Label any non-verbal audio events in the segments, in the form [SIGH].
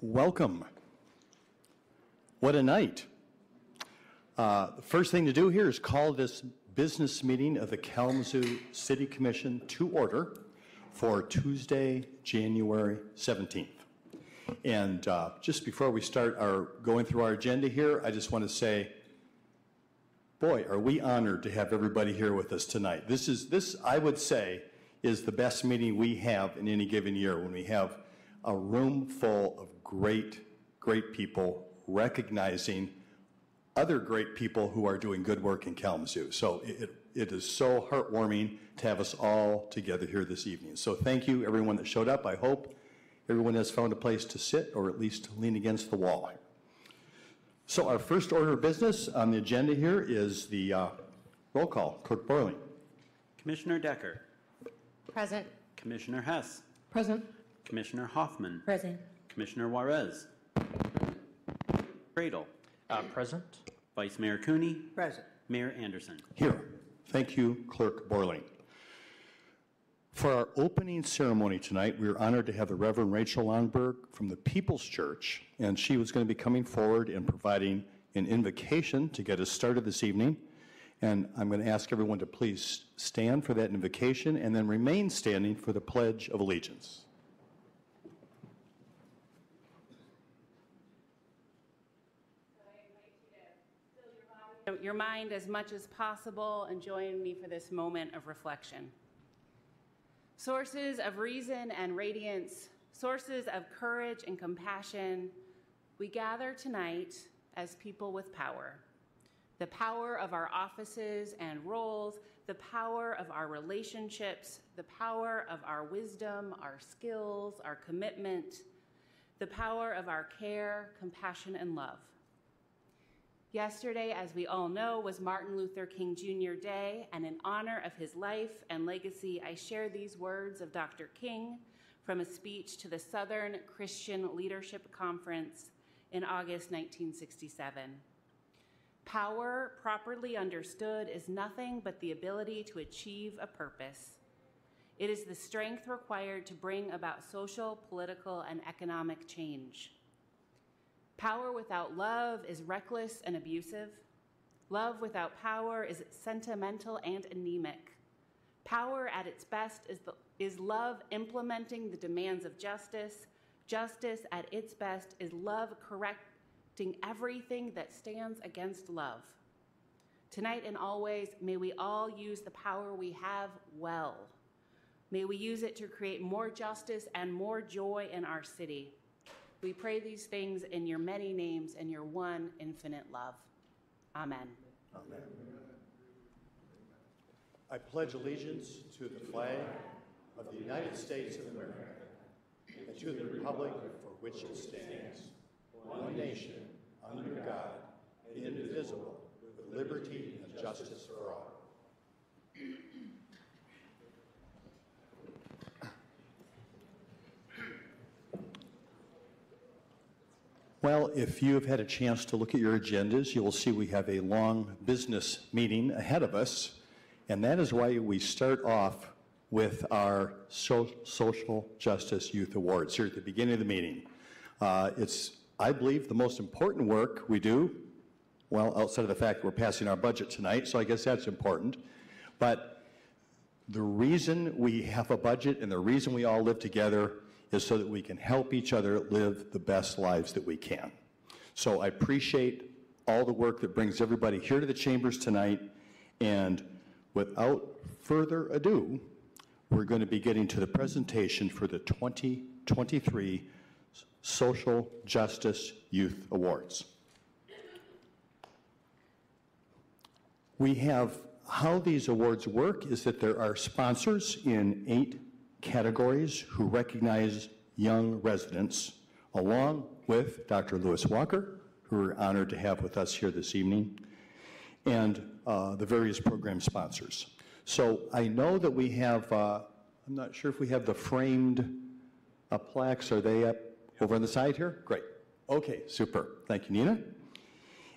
Welcome. What a night. Uh, the first thing to do here is call this business meeting of the Kalamazoo City Commission to order for Tuesday, January 17th. And uh, just before we start our going through our agenda here, I just want to say, boy, are we honored to have everybody here with us tonight. This is this I would say is the best meeting we have in any given year when we have a room full of great, great people recognizing other great people who are doing good work in Kalamazoo. So it, it is so heartwarming to have us all together here this evening. So thank you, everyone that showed up. I hope everyone has found a place to sit or at least lean against the wall. So our first order of business on the agenda here is the uh, roll call. Clerk Borling. Commissioner Decker. Present. Commissioner Hess. Present. Commissioner Hoffman. Present. Commissioner Juarez. Cradle. Uh, Present. Vice Mayor Cooney. Present. Mayor Anderson. Here. Thank you, Clerk Borling. For our opening ceremony tonight, we are honored to have the Reverend Rachel Lonberg from the People's Church, and she was going to be coming forward and providing an invocation to get us started this evening. And I'm going to ask everyone to please stand for that invocation and then remain standing for the Pledge of Allegiance. Your mind as much as possible and join me for this moment of reflection. Sources of reason and radiance, sources of courage and compassion, we gather tonight as people with power. The power of our offices and roles, the power of our relationships, the power of our wisdom, our skills, our commitment, the power of our care, compassion, and love. Yesterday, as we all know, was Martin Luther King Jr. Day, and in honor of his life and legacy, I share these words of Dr. King from a speech to the Southern Christian Leadership Conference in August 1967. Power, properly understood, is nothing but the ability to achieve a purpose. It is the strength required to bring about social, political, and economic change. Power without love is reckless and abusive. Love without power is sentimental and anemic. Power at its best is, the, is love implementing the demands of justice. Justice at its best is love correcting everything that stands against love. Tonight and always, may we all use the power we have well. May we use it to create more justice and more joy in our city. We pray these things in your many names and your one infinite love. Amen. Amen. I pledge allegiance to the flag of the United States of America and to the republic for which it stands, one nation, under God, indivisible, with liberty and justice for all. Well, if you have had a chance to look at your agendas, you will see we have a long business meeting ahead of us, and that is why we start off with our so- Social Justice Youth Awards here at the beginning of the meeting. Uh, It's, I believe, the most important work we do, well, outside of the fact that we're passing our budget tonight, so I guess that's important. But the reason we have a budget and the reason we all live together is so that we can help each other live the best lives that we can. So I appreciate all the work that brings everybody here to the chambers tonight. And without further ado, we're going to be getting to the presentation for the 2023 Social Justice Youth Awards. We have, how these awards work is that there are sponsors in eight categories who recognize young residents, along with Dr. Lewis Walker, who we're honored to have with us here this evening, and uh, the various program sponsors. So I know that we have, uh, I'm not sure if we have the framed uh, plaques. Are they up over on the side here? Great. Okay, super. Thank you, Nina.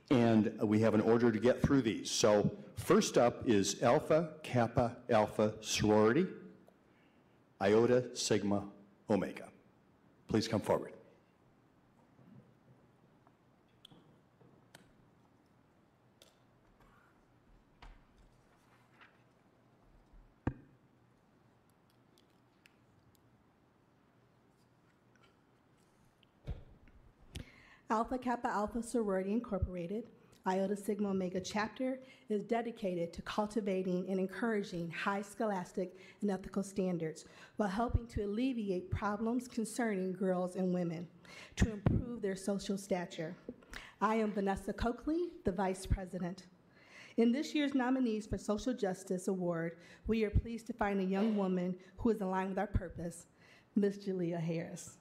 And we have an order to get through these. So first up is Alpha Kappa Alpha Sorority, Iota Sigma Omega. Please come forward. Alpha Kappa Alpha Sorority Incorporated, Iota Sigma Omega chapter is dedicated to cultivating and encouraging high scholastic and ethical standards while helping to alleviate problems concerning girls and women to improve their social stature. I am Vanessa Coakley, the Vice President. In this year's nominees for Social Justice Award, we are pleased to find a young woman who is aligned with our purpose, Ms. Julia Harris.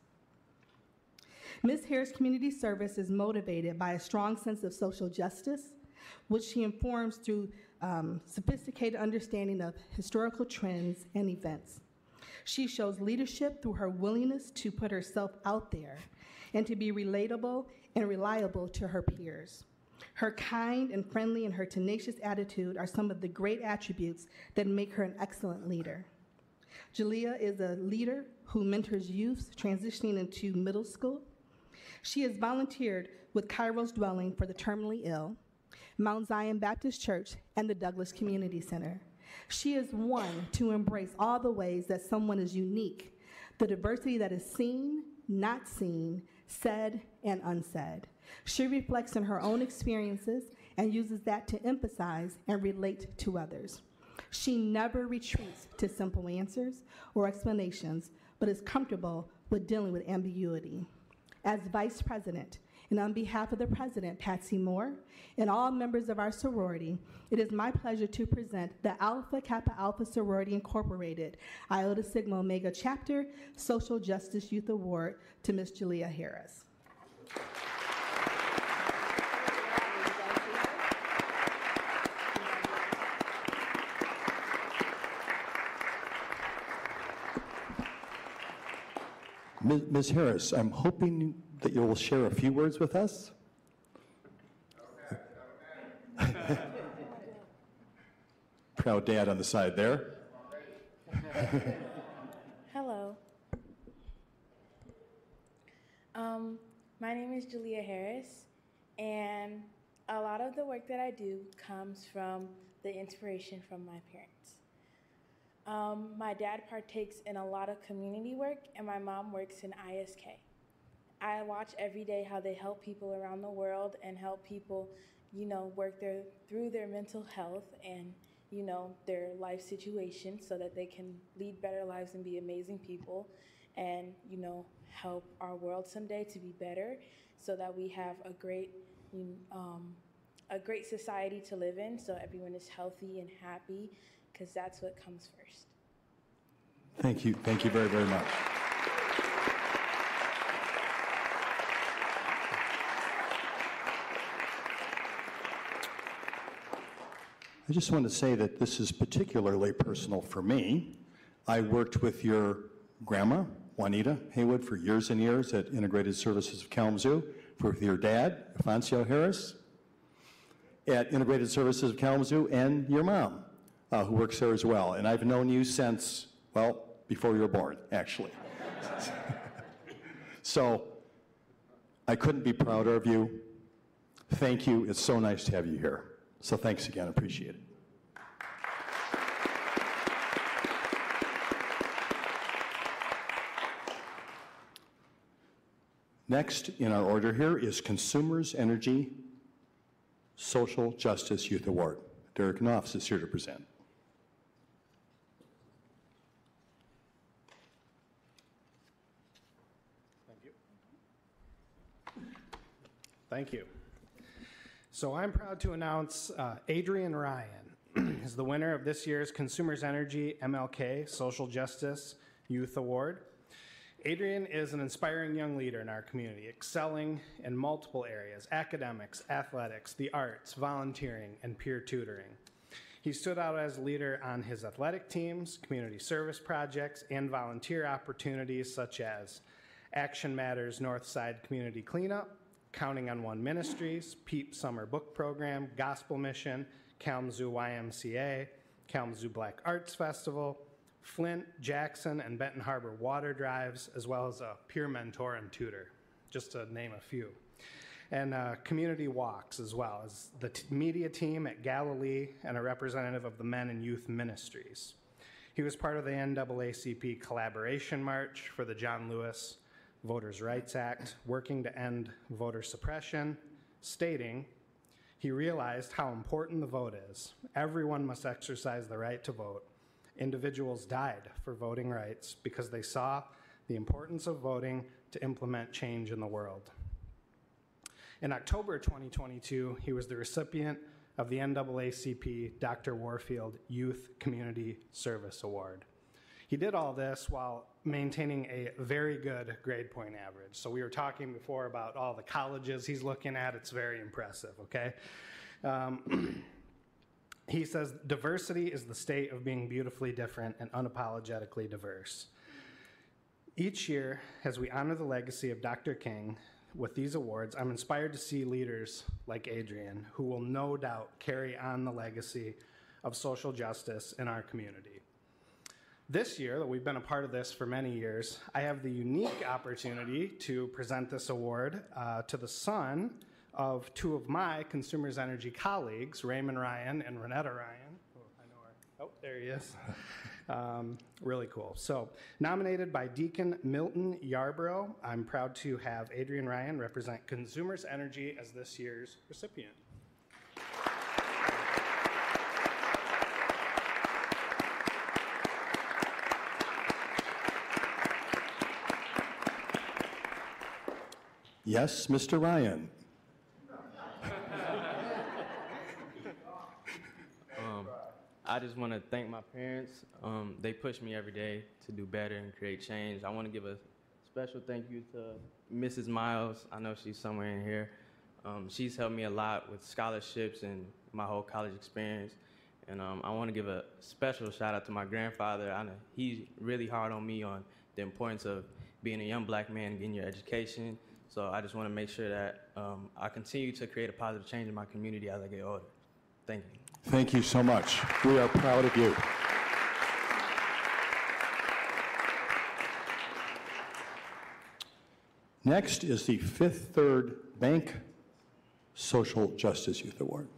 Ms. Harris' community service is motivated by a strong sense of social justice, which she informs through um, sophisticated understanding of historical trends and events. She shows leadership through her willingness to put herself out there and to be relatable and reliable to her peers. Her kind and friendly and her tenacious attitude are some of the great attributes that make her an excellent leader. Jalea is a leader who mentors youth transitioning into middle school she has volunteered with Kairos Dwelling for the Terminally Ill, Mount Zion Baptist Church, and the Douglas Community Center. She is one to embrace all the ways that someone is unique, the diversity that is seen, not seen, said, and unsaid. She reflects on her own experiences and uses that to emphasize and relate to others. She never retreats to simple answers or explanations, but is comfortable with dealing with ambiguity as Vice President, and on behalf of the President, Patsy Moore, and all members of our sorority, it is my pleasure to present the Alpha Kappa Alpha Sorority Incorporated Iota Sigma Omega Chapter Social Justice Youth Award to Ms. Julia Harris. Ms. Harris, I'm hoping that you will share a few words with us. [LAUGHS] Proud dad on the side there. [LAUGHS] Hello. Um, my name is Julia Harris, and a lot of the work that I do comes from the inspiration from my parents. Um, my dad partakes in a lot of community work, and my mom works in ISK. I watch every day how they help people around the world and help people, you know, work their through their mental health and you know their life situation so that they can lead better lives and be amazing people, and you know help our world someday to be better, so that we have a great, um, a great society to live in, so everyone is healthy and happy, because that's what comes first. Thank you. Thank you very, very much. I just want to say that this is particularly personal for me. I worked with your grandma, Juanita Haywood, for years and years at Integrated Services of Kalamazoo. with your dad, Afonso Harris, at Integrated Services of Kalamazoo, and your mom, uh, who works there as well. And I've known you since, well, before you were born, actually. [LAUGHS] so I couldn't be prouder of you. Thank you. It's so nice to have you here. So thanks again. Appreciate it. Next in our order here is Consumers Energy Social Justice Youth Award. Derek Knopf is here to present. Thank you. So I'm proud to announce uh, Adrian Ryan [CLEARS THROAT] is the winner of this year's Consumers Energy MLK Social Justice Youth Award. Adrian is an inspiring young leader in our community, excelling in multiple areas academics, athletics, the arts, volunteering, and peer tutoring. He stood out as a leader on his athletic teams, community service projects, and volunteer opportunities such as Action Matters Northside Community Cleanup, Counting on One Ministries, PEEP Summer Book Program, Gospel Mission, Kalamazoo YMCA, Kalamazoo Black Arts Festival, Flint, Jackson, and Benton Harbor water drives, as well as a peer mentor and tutor, just to name a few. And uh, community walks as well as the t- media team at Galilee and a representative of the Men and Youth Ministries. He was part of the NAACP Collaboration March for the John Lewis Voters' Rights Act, working to end voter suppression, stating, he realized how important the vote is. Everyone must exercise the right to vote. Individuals died for voting rights because they saw the importance of voting to implement change in the world. In October 2022, he was the recipient of the NAACP Dr. Warfield Youth Community Service Award. He did all this while maintaining a very good grade point average. So we were talking before about all the colleges he's looking at. It's very impressive, okay? Um, [CLEARS THROAT] he says diversity is the state of being beautifully different and unapologetically diverse. Each year, as we honor the legacy of Dr. King with these awards, I'm inspired to see leaders like Adrian who will no doubt carry on the legacy of social justice in our community. This year, that we've been a part of this for many years, I have the unique opportunity to present this award uh, to the son of two of my Consumers Energy colleagues, Raymond Ryan and Renetta Ryan. Oh, I know her. Oh, there he is. [LAUGHS] Um, really cool. So, nominated by Deacon Milton Yarborough, I'm proud to have Adrian Ryan represent Consumers Energy as this year's recipient. Yes, Mr. Ryan. I just want to thank my parents. Um, they push me every day to do better and create change. I want to give a special thank you to Mrs. Miles. I know she's somewhere in here. Um, she's helped me a lot with scholarships and my whole college experience. And um, I want to give a special shout out to my grandfather. I know he's really hard on me on the importance of being a young black man, getting your education. So I just want to make sure that um, I continue to create a positive change in my community as I get older. Thank you. Thank you so much. We are proud of you. Next is the Fifth Third Bank Social Justice Youth Award.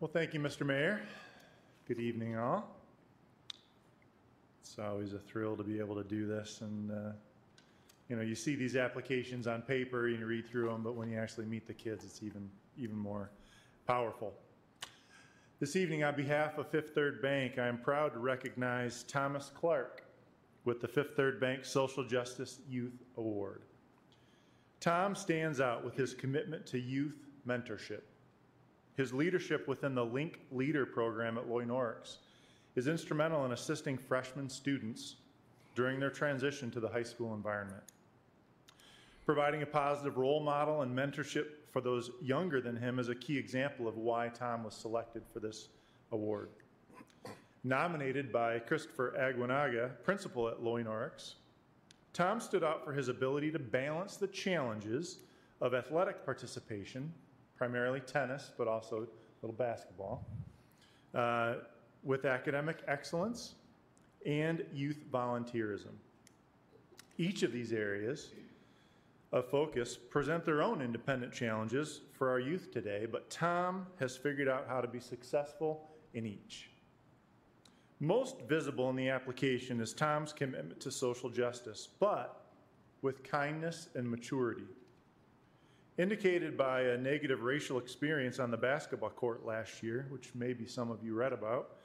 Well, thank you, Mr. Mayor. Good evening, all. It's always a thrill to be able to do this, and uh, you know, you see these applications on paper and you read through them, but when you actually meet the kids, it's even even more powerful. This evening, on behalf of Fifth Third Bank, I am proud to recognize Thomas Clark with the Fifth Third Bank Social Justice Youth Award. Tom stands out with his commitment to youth mentorship. His leadership within the Link Leader program at Loy Norrix is instrumental in assisting freshman students during their transition to the high school environment. Providing a positive role model and mentorship for those younger than him is a key example of why Tom was selected for this award. Nominated by Christopher Aguinaga, principal at Loy Norrix, Tom stood out for his ability to balance the challenges of athletic participation, primarily tennis, but also a little basketball, uh, with academic excellence and youth volunteerism. Each of these areas of focus present their own independent challenges for our youth today, but Tom has figured out how to be successful in each. Most visible in the application is Tom's commitment to social justice, but with kindness and maturity. Indicated by a negative racial experience on the basketball court last year, which maybe some of you read about,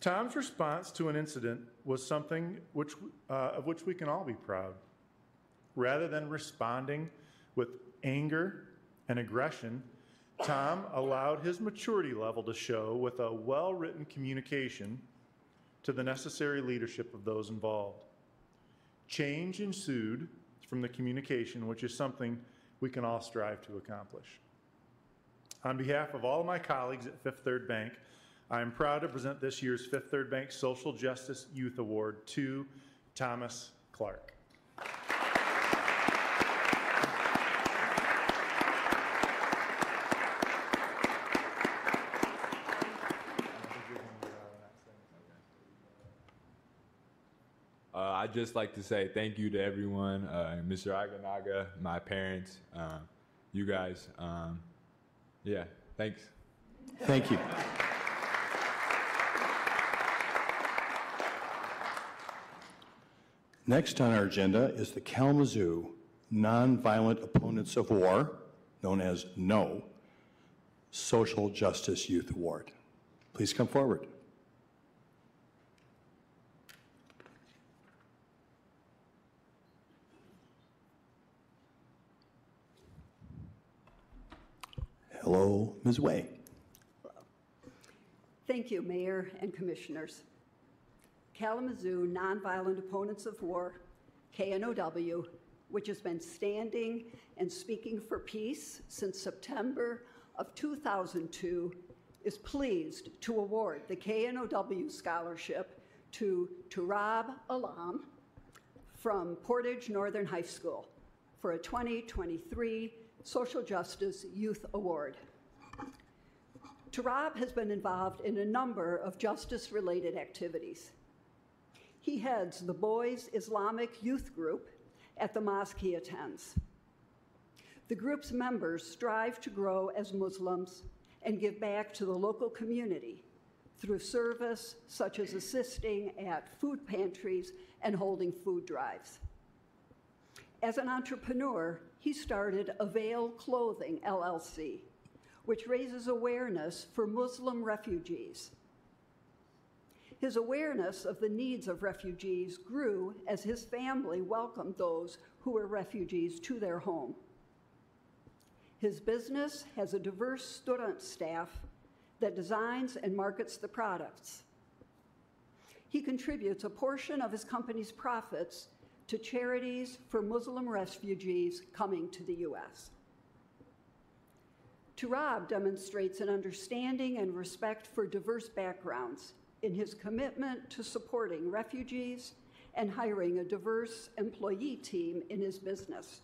Tom's response to an incident was something which, uh, of which we can all be proud. Rather than responding with anger and aggression, Tom allowed his maturity level to show with a well written communication to the necessary leadership of those involved. Change ensued from the communication, which is something we can all strive to accomplish. On behalf of all of my colleagues at Fifth Third Bank, I am proud to present this year's Fifth Third Bank Social Justice Youth Award to Thomas Clark. Uh, I'd just like to say thank you to everyone, uh, Mr. Aguinaga, my parents, um, you guys. Um, yeah, thanks. Thank you. Next on our agenda is the Kalamazoo Nonviolent Opponents of War, known as KNOW, Social Justice Youth Award. Please come forward. Hello, Ms. Way. Thank you, Mayor and Commissioners. Kalamazoo Nonviolent Opponents of War, KNOW, which has been standing and speaking for peace since September of 2002, is pleased to award the KNOW Scholarship to Turab Alam from Portage Northern High School for a 2023 Social Justice Youth Award. Turab has been involved in a number of justice related activities. He heads the Boys Islamic Youth Group at the mosque he attends. The group's members strive to grow as Muslims and give back to the local community through service such as assisting at food pantries and holding food drives. As an entrepreneur, he started Avail Clothing LLC, which raises awareness for Muslim refugees. His awareness of the needs of refugees grew as his family welcomed those who were refugees to their home. His business has a diverse student staff that designs and markets the products. He contributes a portion of his company's profits to charities for Muslim refugees coming to the U.S. Turab demonstrates an understanding and respect for diverse backgrounds in his commitment to supporting refugees and hiring a diverse employee team in his business.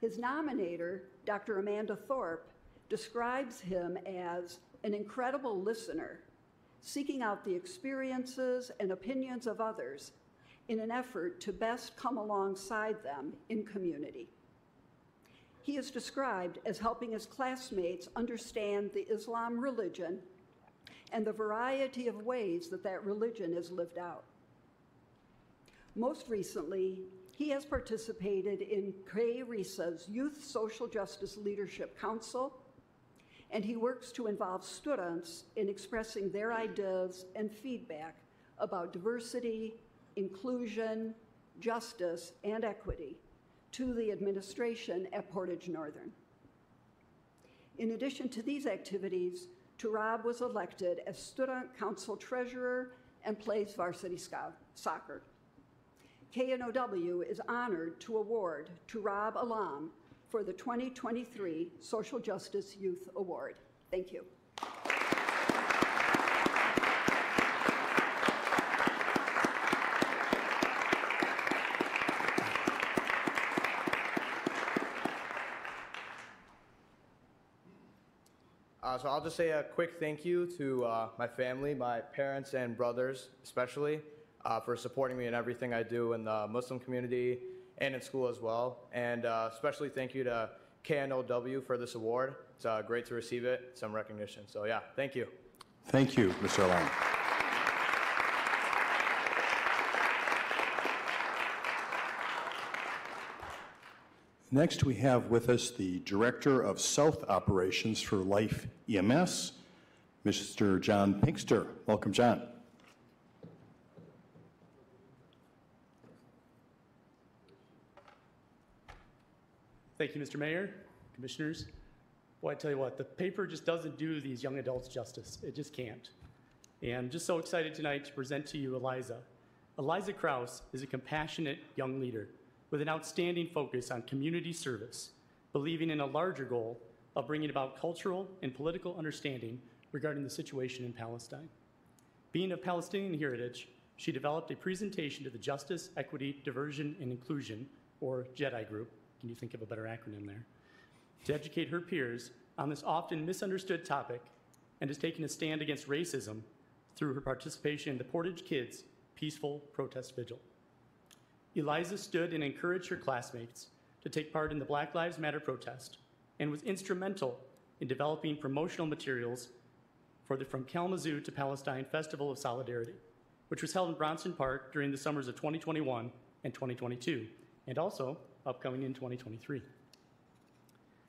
His nominator, Dr. Amanda Thorpe, describes him as an incredible listener, seeking out the experiences and opinions of others in an effort to best come alongside them in community. He is described as helping his classmates understand the Islam religion and the variety of ways that that religion is lived out. Most recently, he has participated in KRESA's Youth Social Justice Leadership Council, and he works to involve students in expressing their ideas and feedback about diversity, inclusion, justice, and equity to the administration at Portage Northern. In addition to these activities, Turab was elected as student council treasurer and plays varsity scout, soccer. KNOW is honored to award Turab Alam for the 2023 Social Justice Youth Award. Thank you. Uh, so I'll just say a quick thank you to uh, my family, my parents and brothers especially, uh, for supporting me in everything I do in the Muslim community and in school as well. And uh, especially thank you to KNOW for this award. It's uh, great to receive it, some recognition. So yeah, thank you. Thank you, Mr. Alam. Next, we have with us the Director of South Operations for Life EMS, Mr. John Pinkster. Welcome, John. Thank you, Mr. Mayor, Commissioners. Boy, I tell you what, the paper just doesn't do these young adults justice. It just can't. And I'm just so excited tonight to present to you Eliza. Eliza Kraus is a compassionate young leader with an outstanding focus on community service, believing in a larger goal of bringing about cultural and political understanding regarding the situation in Palestine. Being of Palestinian heritage, she developed a presentation to the Justice, Equity, Diversion, and Inclusion, or JEDI group, can you think of a better acronym there, to educate her peers on this often misunderstood topic and has taken a stand against racism through her participation in the Portage Kids Peaceful Protest Vigil. Eliza stood and encouraged her classmates to take part in the Black Lives Matter protest and was instrumental in developing promotional materials for the From Kalamazoo to Palestine Festival of Solidarity, which was held in Bronson Park during the summers of 2021 and 2022, and also upcoming in 2023.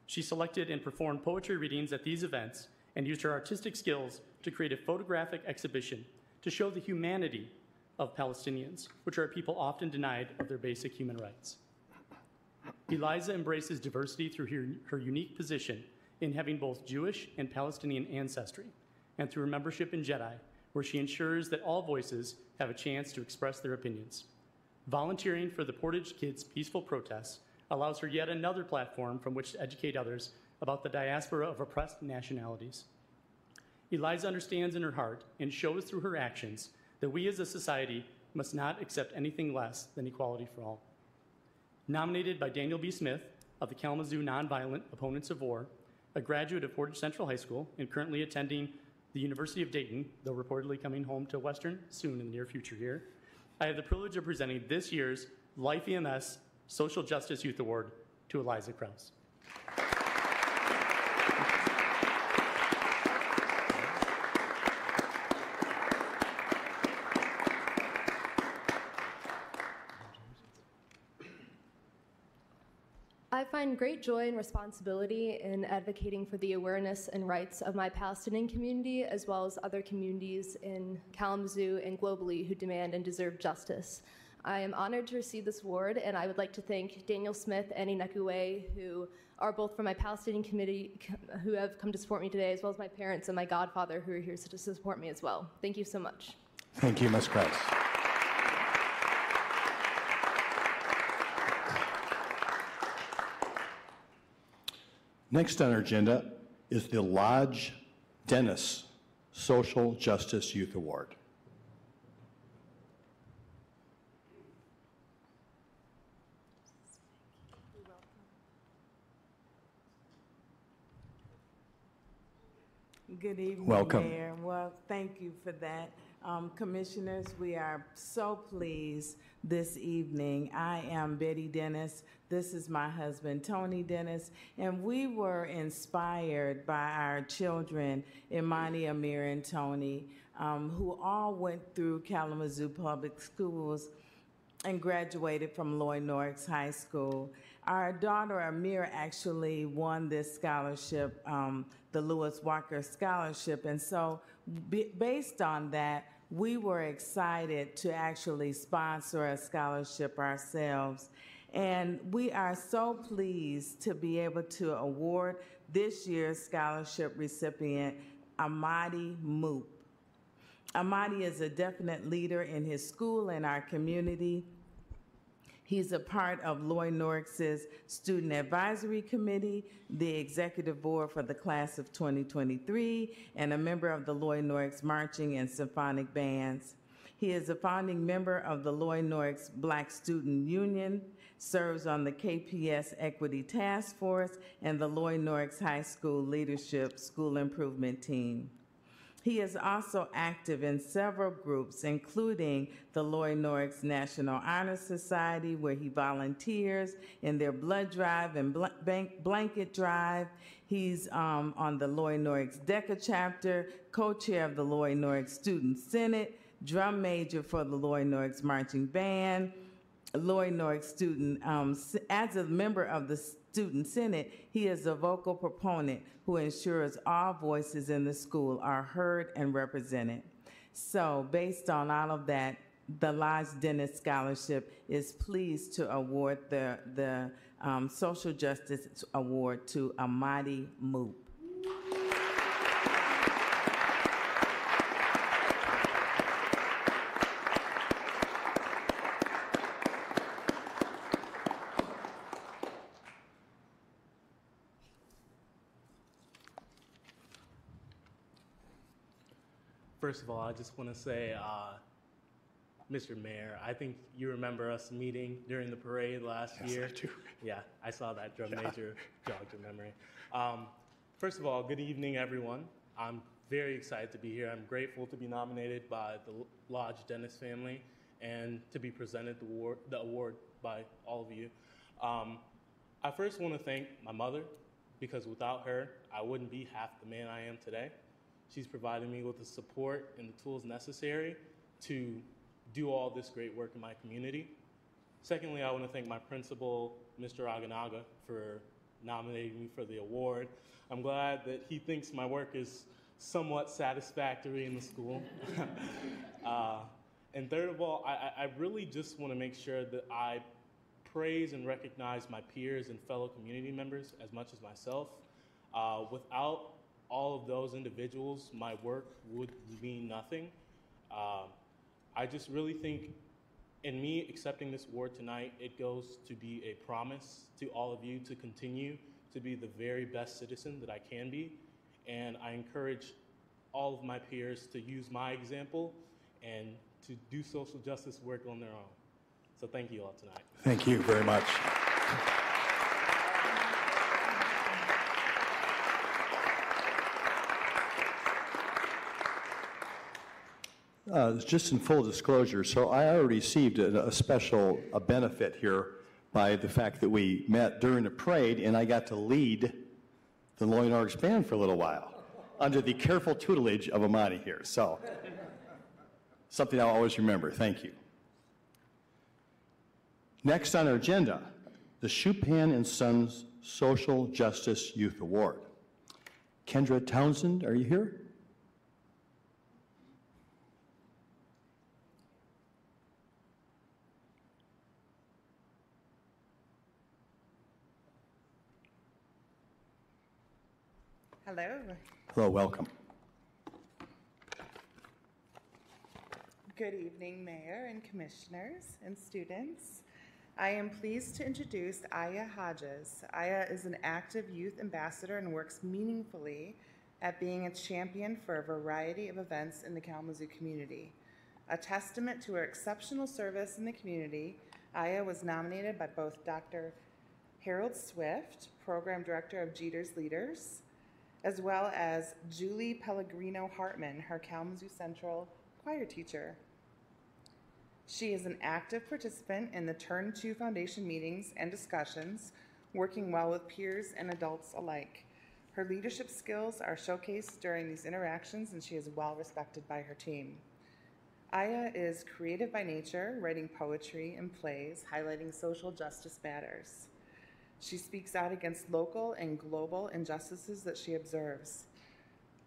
She selected and performed poetry readings at these events and used her artistic skills to create a photographic exhibition to show the humanity of Palestinians, which are people often denied of their basic human rights. Eliza embraces diversity through her, her, unique position in having both Jewish and Palestinian ancestry, and through her membership in JEDI, where she ensures that all voices have a chance to express their opinions. Volunteering for the Portage Kids Peaceful Protests allows her yet another platform from which to educate others about the diaspora of oppressed nationalities. Eliza understands in her heart and shows through her actions that we as a society must not accept anything less than equality for all. Nominated by Daniel B. Smith of the Kalamazoo Nonviolent Opponents of War, a graduate of Portage Central High School and currently attending the University of Dayton, though reportedly coming home to Western soon in the near future here, I have the privilege of presenting this year's Life EMS Social Justice Youth Award to Eliza Kraus. I find great joy and responsibility in advocating for the awareness and rights of my Palestinian community, as well as other communities in Kalamazoo and globally who demand and deserve justice. I am honored to receive this award, and I would like to thank Daniel Smith and Inekue, who are both from my Palestinian committee, [LAUGHS] who have come to support me today, as well as my parents and my godfather, who are here to support me as well. Thank you so much. Thank you, Ms. Kraus. Next on our agenda is the Lodge Dennis Social Justice Youth Award. Good evening, Welcome. Mayor. Well, thank you for that. Um, commissioners, we are so pleased this evening. I am Betty Dennis. This is my husband, Tony Dennis, and we were inspired by our children, Imani, Amir, and Tony, um, who all went through Kalamazoo Public Schools and graduated from Loy Norrix High School. Our daughter Amir actually won this scholarship, um, the Lewis Walker Scholarship, and so based on that, we were excited to actually sponsor a scholarship ourselves. And we are so pleased to be able to award this year's scholarship recipient, Amadi Moop. Amadi is a definite leader in his school and our community. He's a part of Loy Norrix's Student Advisory Committee, the Executive Board for the Class of 2023, and a member of the Loy Norrix Marching and Symphonic Bands. He is a founding member of the Loy Norrix Black Student Union, serves on the KPS Equity Task Force and the Loy Norrix High School Leadership School Improvement Team. He is also active in several groups, including the Loy Norrix National Honor Society, where he volunteers in their blood drive and bl- bank- blanket drive. He's um, on the Loy Norrix DECA chapter, co chair of the Loy Norrix Student Senate, drum major for the Loy Norrix Marching Band. Loy Norrix student, um, as a member of the Student Senate, he is a vocal proponent who ensures all voices in the school are heard and represented. So, based on all of that, the Lodge Dennis Scholarship is pleased to award the, the um, Social Justice Award to Amadi Moop. First of all, I just want to say, uh, Mr. Mayor, I think you remember us meeting during the parade last Yes, year. I. Yeah, I saw that drum Yeah. major jogged your memory. Um, first of all, good evening, everyone. I'm very excited to be here. I'm grateful to be nominated by the Lodge Dennis family and to be presented the award, the award by all of you. Um, I first want to thank my mother because without her, I wouldn't be half the man I am today. She's provided me with the support and the tools necessary to do all this great work in my community. Secondly, I want to thank my principal, Mr. Aguinaga, for nominating me for the award. I'm glad that he thinks my work is somewhat satisfactory in the school. [LAUGHS] uh, and third of all, I, I really just want to make sure that I praise and recognize my peers and fellow community members as much as myself. Uh, without all of those individuals, my work would mean nothing. Uh, I just really think in me accepting this award tonight, it goes to be a promise to all of you to continue to be the very best citizen that I can be. And I encourage all of my peers to use my example and to do social justice work on their own. So thank you all tonight. Thank you very much. Uh, Just in full disclosure, so I already received a a special a benefit here by the fact that we met during the parade, and I got to lead the Loy Norrix Band for a little while, under the careful tutelage of Amani here, so something I'll always remember. Thank you. Next on our agenda, the Schupan and Sons Social Justice Youth Award. Kendra Townsend, are you here? Hello. Hello, welcome. Good evening, Mayor and Commissioners and students. I am pleased to introduce Aya Hodges. Aya is an active youth ambassador and works meaningfully at being a champion for a variety of events in the Kalamazoo community. A testament to her exceptional service in the community, Aya was nominated by both Dr. Harold Swift, Program Director of Jeter's Leaders, as well as Julie Pellegrino Hartman, her Kalamazoo Central choir teacher. She is an active participant in the Turn 2 Foundation meetings and discussions, working well with peers and adults alike. Her leadership skills are showcased during these interactions, and she is well respected by her team. Aya is creative by nature, writing poetry and plays highlighting social justice matters. She speaks out against local and global injustices that she observes.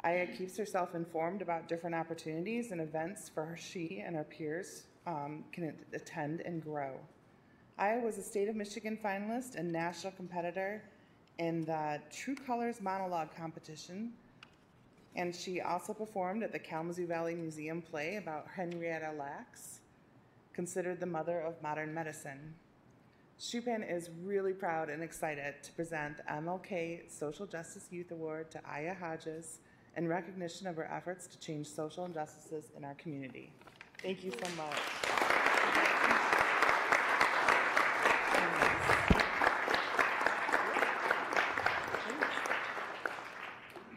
Aya keeps herself informed about different opportunities and events for her, she and her peers um, can attend and grow. Aya was a state of Michigan finalist and national competitor in the True Colors monologue competition, and she also performed at the Kalamazoo Valley Museum play about Henrietta Lacks, considered the mother of modern medicine. Schupan is really proud and excited to present the MLK Social Justice Youth Award to Aya Hodges in recognition of her efforts to change social injustices in our community. Thank you so much.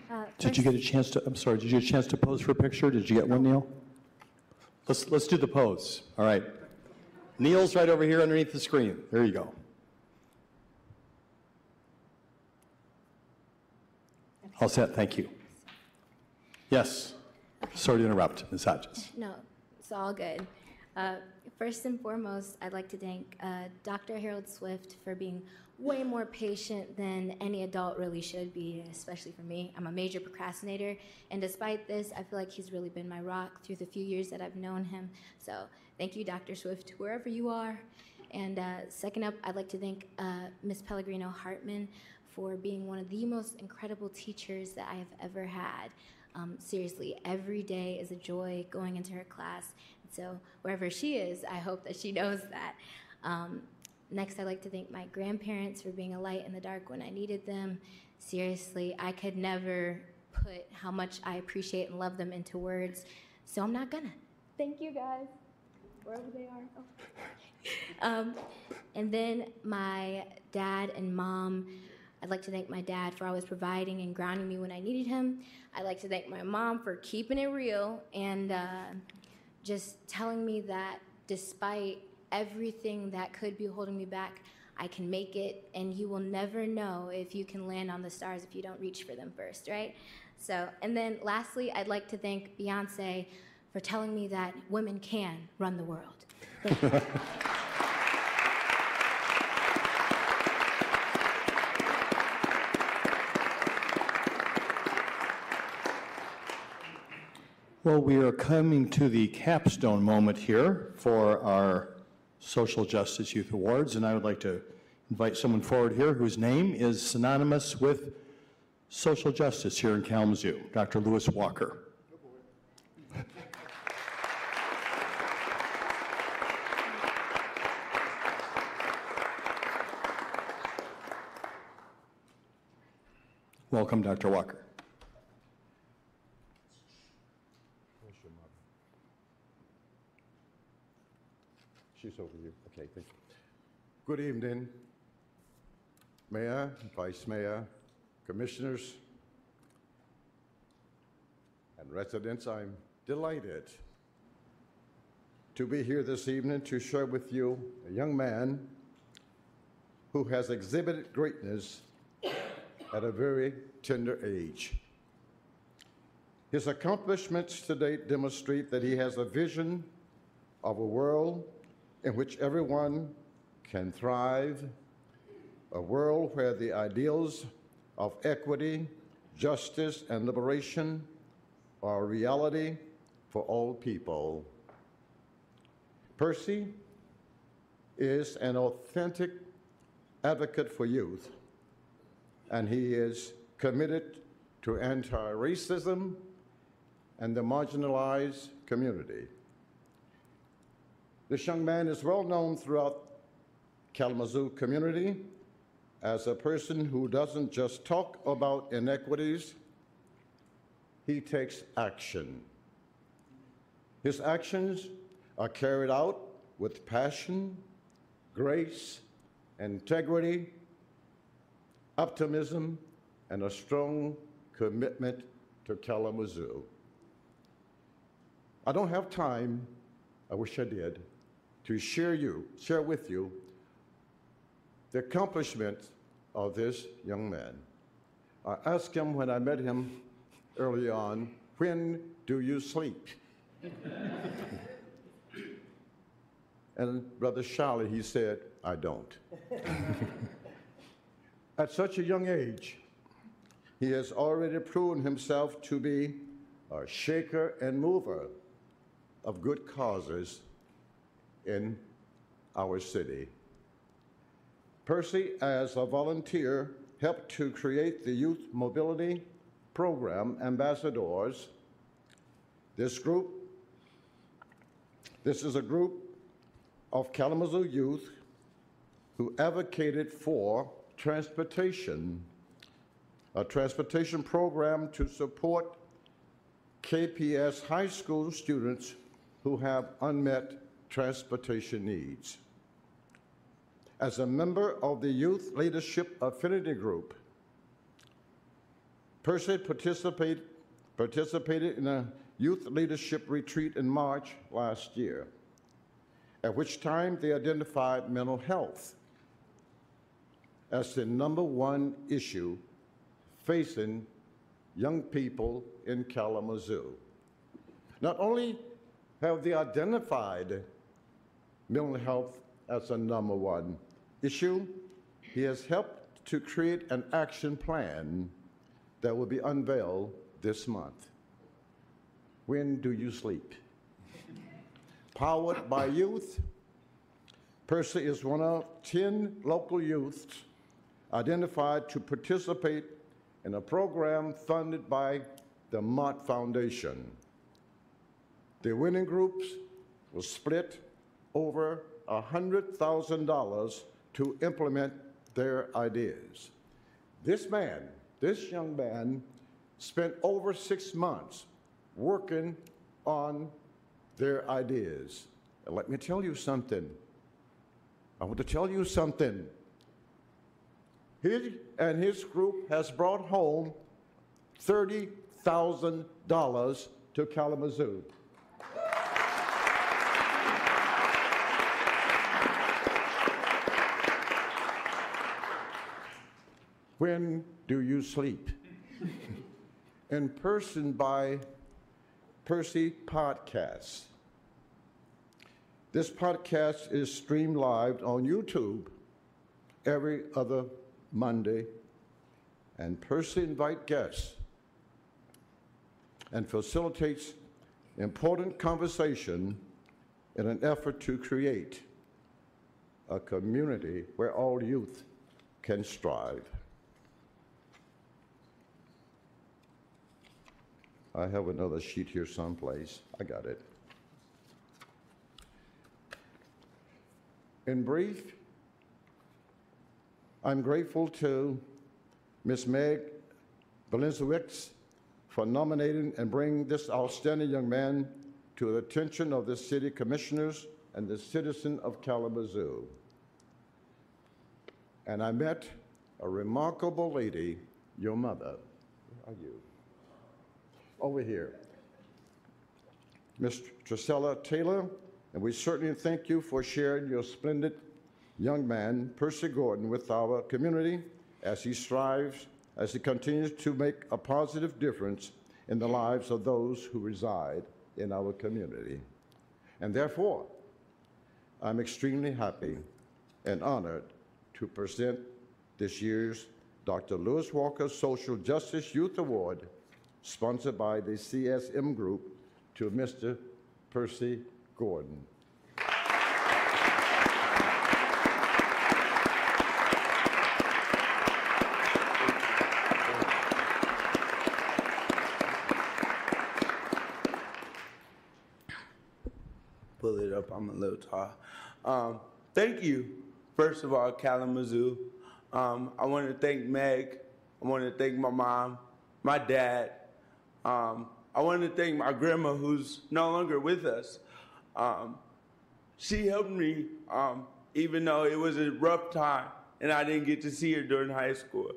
Uh, Did you get a chance to, I'm sorry, did you get a chance to pose for a picture? Did you get one, Neil? Let's, let's do the pose. All right. Neil's right over here underneath the screen. There you go. All set, thank you. Yes. Sorry to interrupt, Ms. Hodges. No, it's all good. Uh, first and foremost, I'd like to thank uh, Dr. Harold Swift for being way more patient than any adult really should be, especially for me. I'm a major procrastinator, and despite this, I feel like he's really been my rock through the few years that I've known him. So thank you, Dr. Swift, wherever you are. And uh, second up, I'd like to thank uh, Ms. Pellegrino Hartman for being one of the most incredible teachers that I have ever had. Um, seriously, every day is a joy going into her class. So, wherever she is, I hope that she [LAUGHS] knows that. Um, next, I'd like to thank my grandparents for being a light in the dark when I needed them. Seriously, I could never put how much I appreciate and love them into words, so I'm not gonna. Thank you guys, wherever they are. Oh. um, and then my dad and mom. I'd like to thank my dad for always providing and grounding me when I needed him. I'd like to thank my mom for keeping it real and uh, just telling me that despite everything that could be holding me back, I can make it, and you will never know if you can land on the stars if you don't reach for them first, right? So, and then lastly, I'd like to thank Beyonce for telling me that women can run the world. Well, we are coming to the capstone moment here for our Social Justice Youth Awards, and I would like to invite someone forward here whose name is synonymous with social justice here in Kalamazoo, Dr. Lewis Walker. Welcome, Dr. Walker. She's over you. Okay, thank you. Good evening, Mayor, Vice Mayor, Commissioners, and residents. I'm delighted to be here this evening to share with you a young man who has exhibited greatness at a very tender age. His accomplishments to date demonstrate that he has a vision of a world in which everyone can thrive, a world where the ideals of equity, justice, and liberation are a reality for all people. Percy is an authentic advocate for youth, and he is committed to anti racism and the marginalized community. This young man is well known throughout Kalamazoo community as a person who doesn't just talk about inequities, he takes action. His actions are carried out with passion, grace, integrity, optimism, and a strong commitment to Kalamazoo. I don't have time, I wish I did, to share you, share with you the accomplishment of this young man. I asked him when I met him early on, when do you sleep? [LAUGHS] and Brother Charlie, he said, I don't. [LAUGHS] At such a young age, he has already proven himself to be a shaker and mover of good causes in our city. Percy, as a volunteer, helped to create the Youth Mobility Program Ambassadors. This group, this is a group of Kalamazoo youth who advocated for transportation, a transportation program to support KPS high school students who have unmet transportation needs. As a member of the Youth Leadership Affinity Group, Percy participate, participated in a youth leadership retreat in March last year, at which time they identified mental health as the number one issue facing young people in Kalamazoo. Not only have they identified mental health as a number one issue, he has helped to create an action plan that will be unveiled this month. When do you sleep? Powered by youth, Percy is one of 10 local youths identified to participate in a program funded by the Mott Foundation. The winning groups will split over $100,000 to implement their ideas. This man, this young man, spent over six months working on their ideas. And let me tell you something. I want to tell you something. He and his group has brought home $30,000 to Kalamazoo. When do you sleep? [LAUGHS] In person by Percy Podcast. This podcast is streamed live on YouTube every other Monday, and personally invite guests and facilitates important conversation in an effort to create a community where all youth can strive. I have another sheet here someplace. I got it. In brief, I'm grateful to Ms. Meg Belinzowicz for nominating and bringing this outstanding young man to the attention of the city commissioners and the citizen of Kalamazoo. And I met a remarkable lady, your mother. Where are you? Over here. Ms. Trisella Taylor, and we certainly thank you for sharing your splendid young man, Percy Gordon, with our community as he strives, as he continues to make a positive difference in the lives of those who reside in our community. And therefore, I'm extremely happy and honored to present this year's Dr. Lewis Walker Social Justice Youth Award, sponsored by the CSM Group, to Mr. Percy Gordon. I'm a little tall. Um, thank you, first of all, Kalamazoo. Um, I want to thank Meg. I want to thank my mom, my dad. Um, I want to thank my grandma, who's no longer with us. Um, she helped me, um, even though it was a rough time and I didn't get to see her during high school.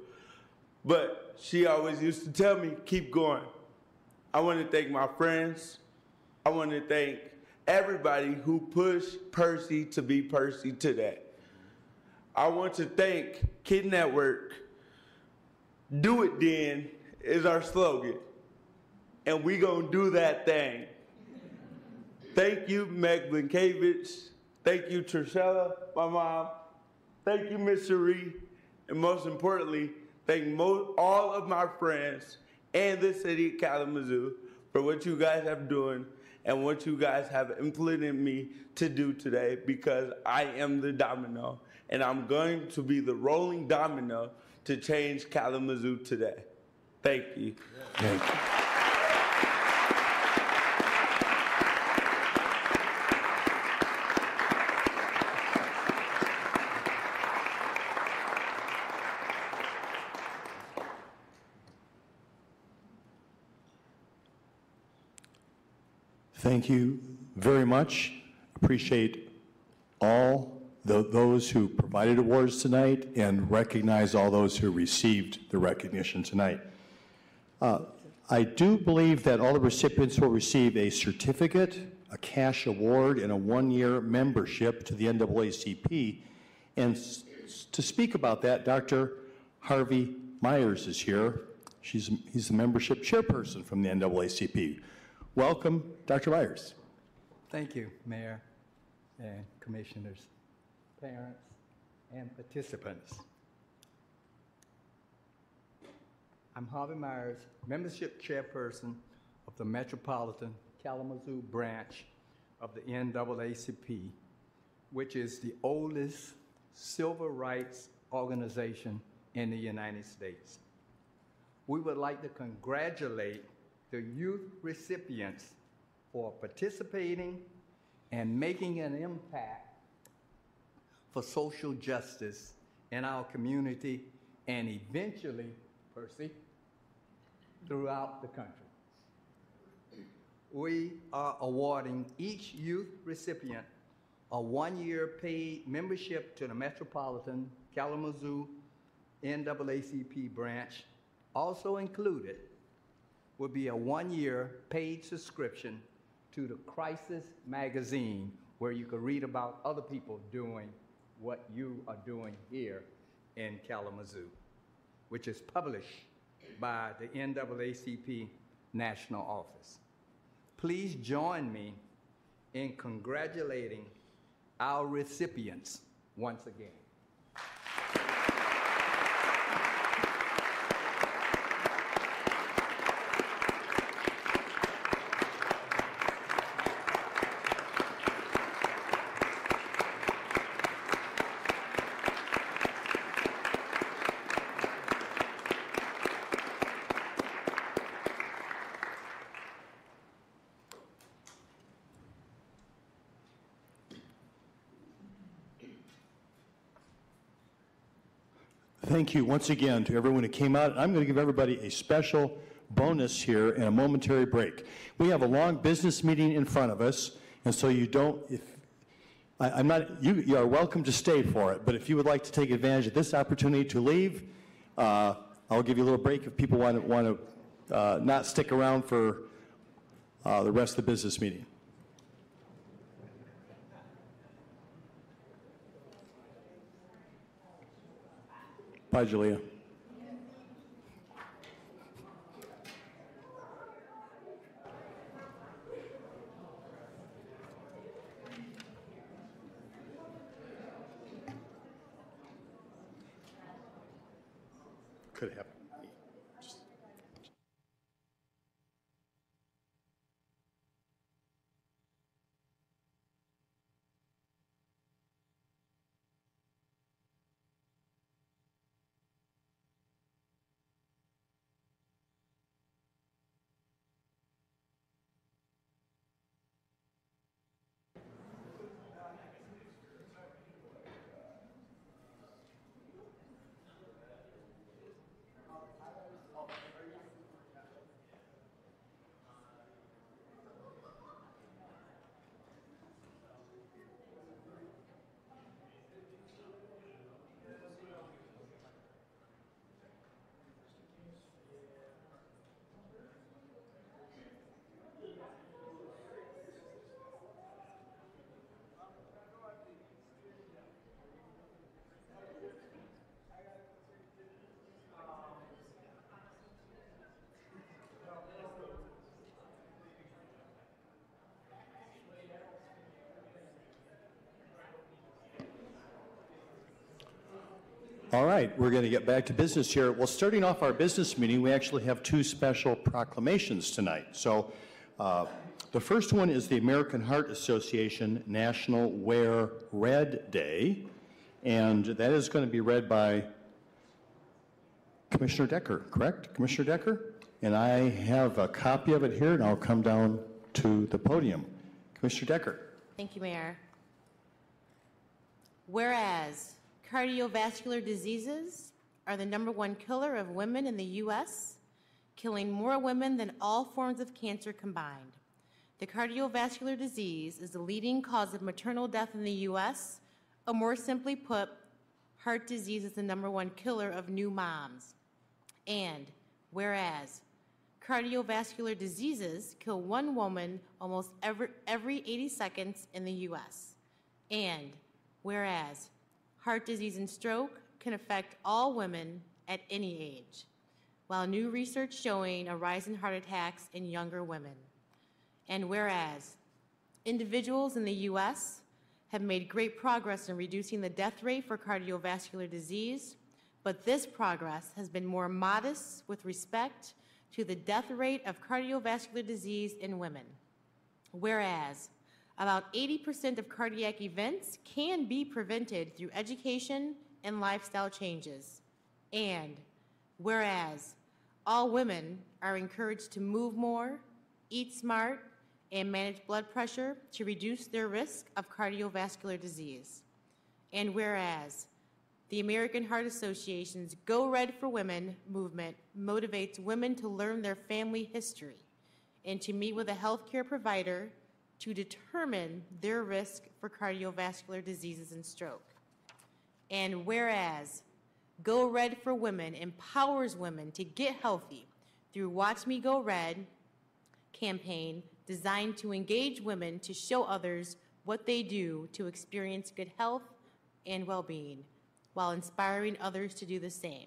But she always used to tell me, keep going. I want to thank my friends. I want to thank everybody who pushed Percy to be Percy today. I want to thank KYD Network. Do it then is our slogan. And we gonna do that thing. Thank you, Meg Blinkevich. Thank you, Trishella, my mom. Thank you, Miss Cherie. And most importantly, thank all of my friends and the city of Kalamazoo for what you guys have doing and what you guys have implemented me to do today because I am the domino and I'm going to be the rolling domino to change Kalamazoo today. Thank you. Thank you. Thank you very much. Appreciate all tho- those who provided awards tonight and recognize all those who received the recognition tonight. Uh, I do believe that all the recipients will receive a certificate, a cash award, and a one-year membership to the NAACP. And to speak about that, Dr. Harvey Myers is here. She's, he's the membership chairperson from the NAACP. Welcome, Dr. Myers. Thank you, Mayor and Commissioners, parents, and participants. I'm Harvey Myers, Membership Chairperson of the Metropolitan Kalamazoo Branch of the NAACP, which is the oldest civil rights organization in the United States. We would like to congratulate the youth recipients for participating and making an impact for social justice in our community and eventually, Percy, throughout the country. We are awarding each youth recipient a one-year paid membership to the Metropolitan Kalamazoo NAACP branch. Also included will be a one-year paid subscription to the Crisis Magazine, where you can read about other people doing what you are doing here in Kalamazoo, which is published by the NAACP National Office. Please join me in congratulating our recipients once again. Thank you once again to everyone who came out. I'm going to give everybody a special bonus here and a momentary break. We have a long business meeting in front of us, and so you don't, if, I, I'm not, you, you are welcome to stay for it, but if you would like to take advantage of this opportunity to leave, uh, I'll give you a little break if people want to, want to uh, not stick around for uh, the rest of the business meeting. Bye, Julia. All right, we're going to get back to business here. Well, starting off our business meeting, we actually have two special proclamations tonight. So, uh, the first one is the American Heart Association National Wear Red Day, and that is going to be read by Commissioner Decker, correct? Commissioner Decker? And I have a copy of it here, and I'll come down to the podium. Commissioner Decker. Thank you, Mayor. Whereas cardiovascular diseases are the number one killer of women in the U.S., killing more women than all forms of cancer combined. The cardiovascular disease is the leading cause of maternal death in the U.S., or more simply put, heart disease is the number one killer of new moms. And whereas cardiovascular diseases kill one woman almost every, every 80 seconds in the U.S. And whereas heart disease and stroke can affect all women at any age, while new research showing a rise in heart attacks in younger women. And whereas individuals in the U.S. have made great progress in reducing the death rate for cardiovascular disease, but this progress has been more modest with respect to the death rate of cardiovascular disease in women. Whereas about 80% of cardiac events can be prevented through education and lifestyle changes. And whereas all women are encouraged to move more, eat smart, and manage blood pressure to reduce their risk of cardiovascular disease. And whereas the American Heart Association's Go Red for Women movement motivates women to learn their family history and to meet with a healthcare provider to determine their risk for cardiovascular diseases and stroke. And whereas Go Red for Women empowers women to get healthy through Watch Me Go Red campaign designed to engage women to show others what they do to experience good health and well-being while inspiring others to do the same.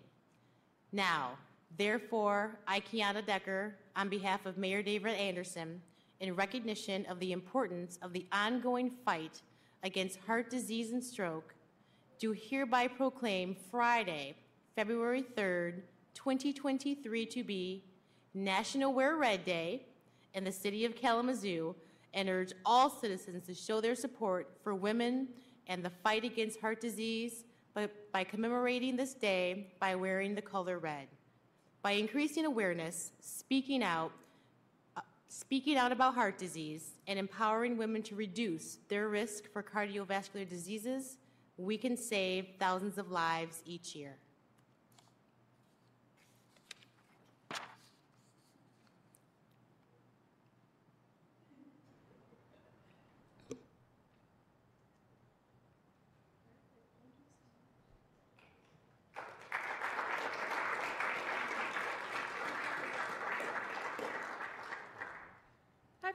Now, therefore, I, Qianna Decker, on behalf of Mayor David Anderson, in recognition of the importance of the ongoing fight against heart disease and stroke, do hereby proclaim Friday, February 3rd, 2023 to be National Wear Red Day in the city of Kalamazoo and urge all citizens to show their support for women and the fight against heart disease by, by commemorating this day by wearing the color red. By increasing awareness, speaking out, speaking out about heart disease, and empowering women to reduce their risk for cardiovascular diseases, we can save thousands of lives each year.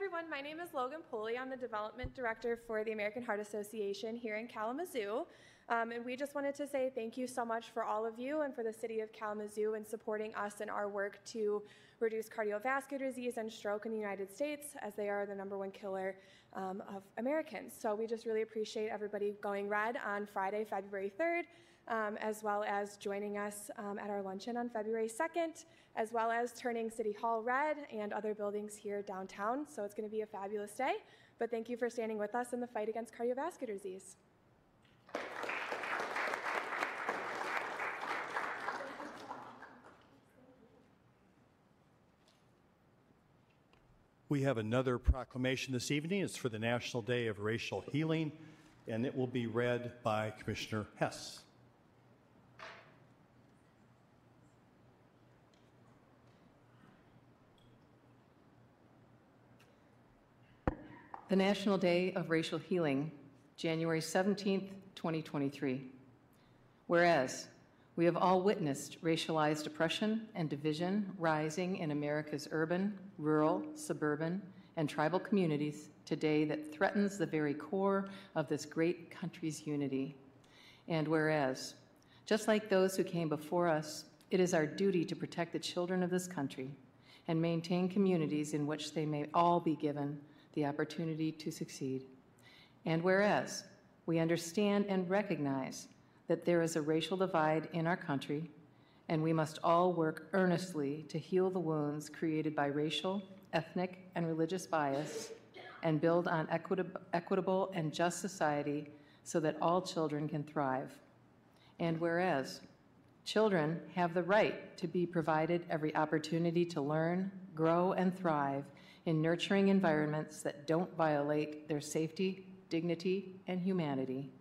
Everyone, my name is Logan Poley. I'm the Development Director for the American Heart Association here in Kalamazoo. Um, and we just wanted to say thank you so much for all of you and for the city of Kalamazoo in supporting us in our work to reduce cardiovascular disease and stroke in the United States as they are the number one killer um, of Americans. So we just really appreciate everybody going red on Friday, February 3rd um, as well as joining us um, at our luncheon on February 2nd, as well as turning City Hall red and other buildings here downtown. So it's going to be a fabulous day. But thank you for standing with us in the fight against cardiovascular disease. We have another proclamation this evening. It's for the National Day of Racial Healing, and it will be read by Commissioner Hess. The National Day of Racial Healing, January 17, 2023. Whereas we have all witnessed racialized oppression and division rising in America's urban, rural, suburban, and tribal communities today that threatens the very core of this great country's unity. And whereas, just like those who came before us, it is our duty to protect the children of this country and maintain communities in which they may all be given the opportunity to succeed. And whereas we understand and recognize that there is a racial divide in our country, and we must all work earnestly to heal the wounds created by racial, ethnic, and religious bias and build on equitable, equitable and just society so that all children can thrive. And whereas children have the right to be provided every opportunity to learn, grow, and thrive in nurturing environments that don't violate their safety, dignity, and humanity.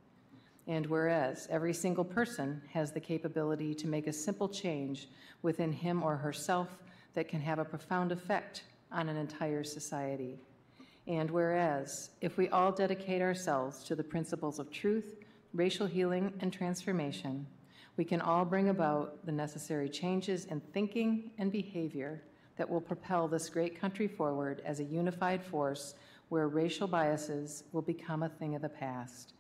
And whereas every single person has the capability to make a simple change within him or herself that can have a profound effect on an entire society. And whereas, if we all dedicate ourselves to the principles of truth, racial healing, and transformation, we can all bring about the necessary changes in thinking and behavior that will propel this great country forward as a unified force where racial biases will become a thing of the past.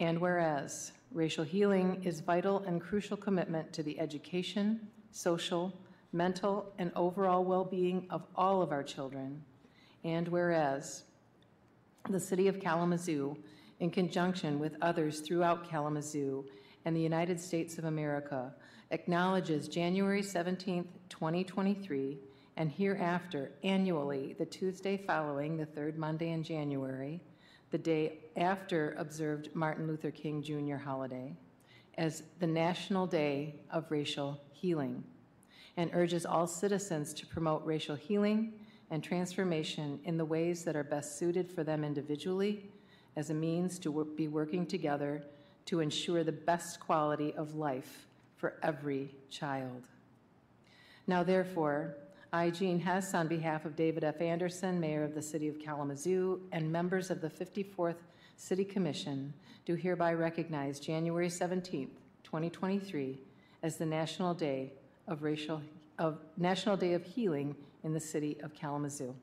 And whereas racial healing is vital and crucial commitment to the education, social, mental, and overall well-being of all of our children. And whereas the City of Kalamazoo, in conjunction with others throughout Kalamazoo and the United States of America, acknowledges January 17, 2023, and hereafter annually the Tuesday following the third Monday in January, the day after observed Martin Luther King Jr. holiday, as the National Day of Racial Healing, and urges all citizens to promote racial healing and transformation in the ways that are best suited for them individually as a means to be working together to ensure the best quality of life for every child. Now, therefore, I, Jeanne Hess, on behalf of David F. Anderson, Mayor of the City of Kalamazoo, and members of the 54th City Commission, do hereby recognize January 17th, 2023, as the National Day of Racial of National Day of Healing in the City of Kalamazoo.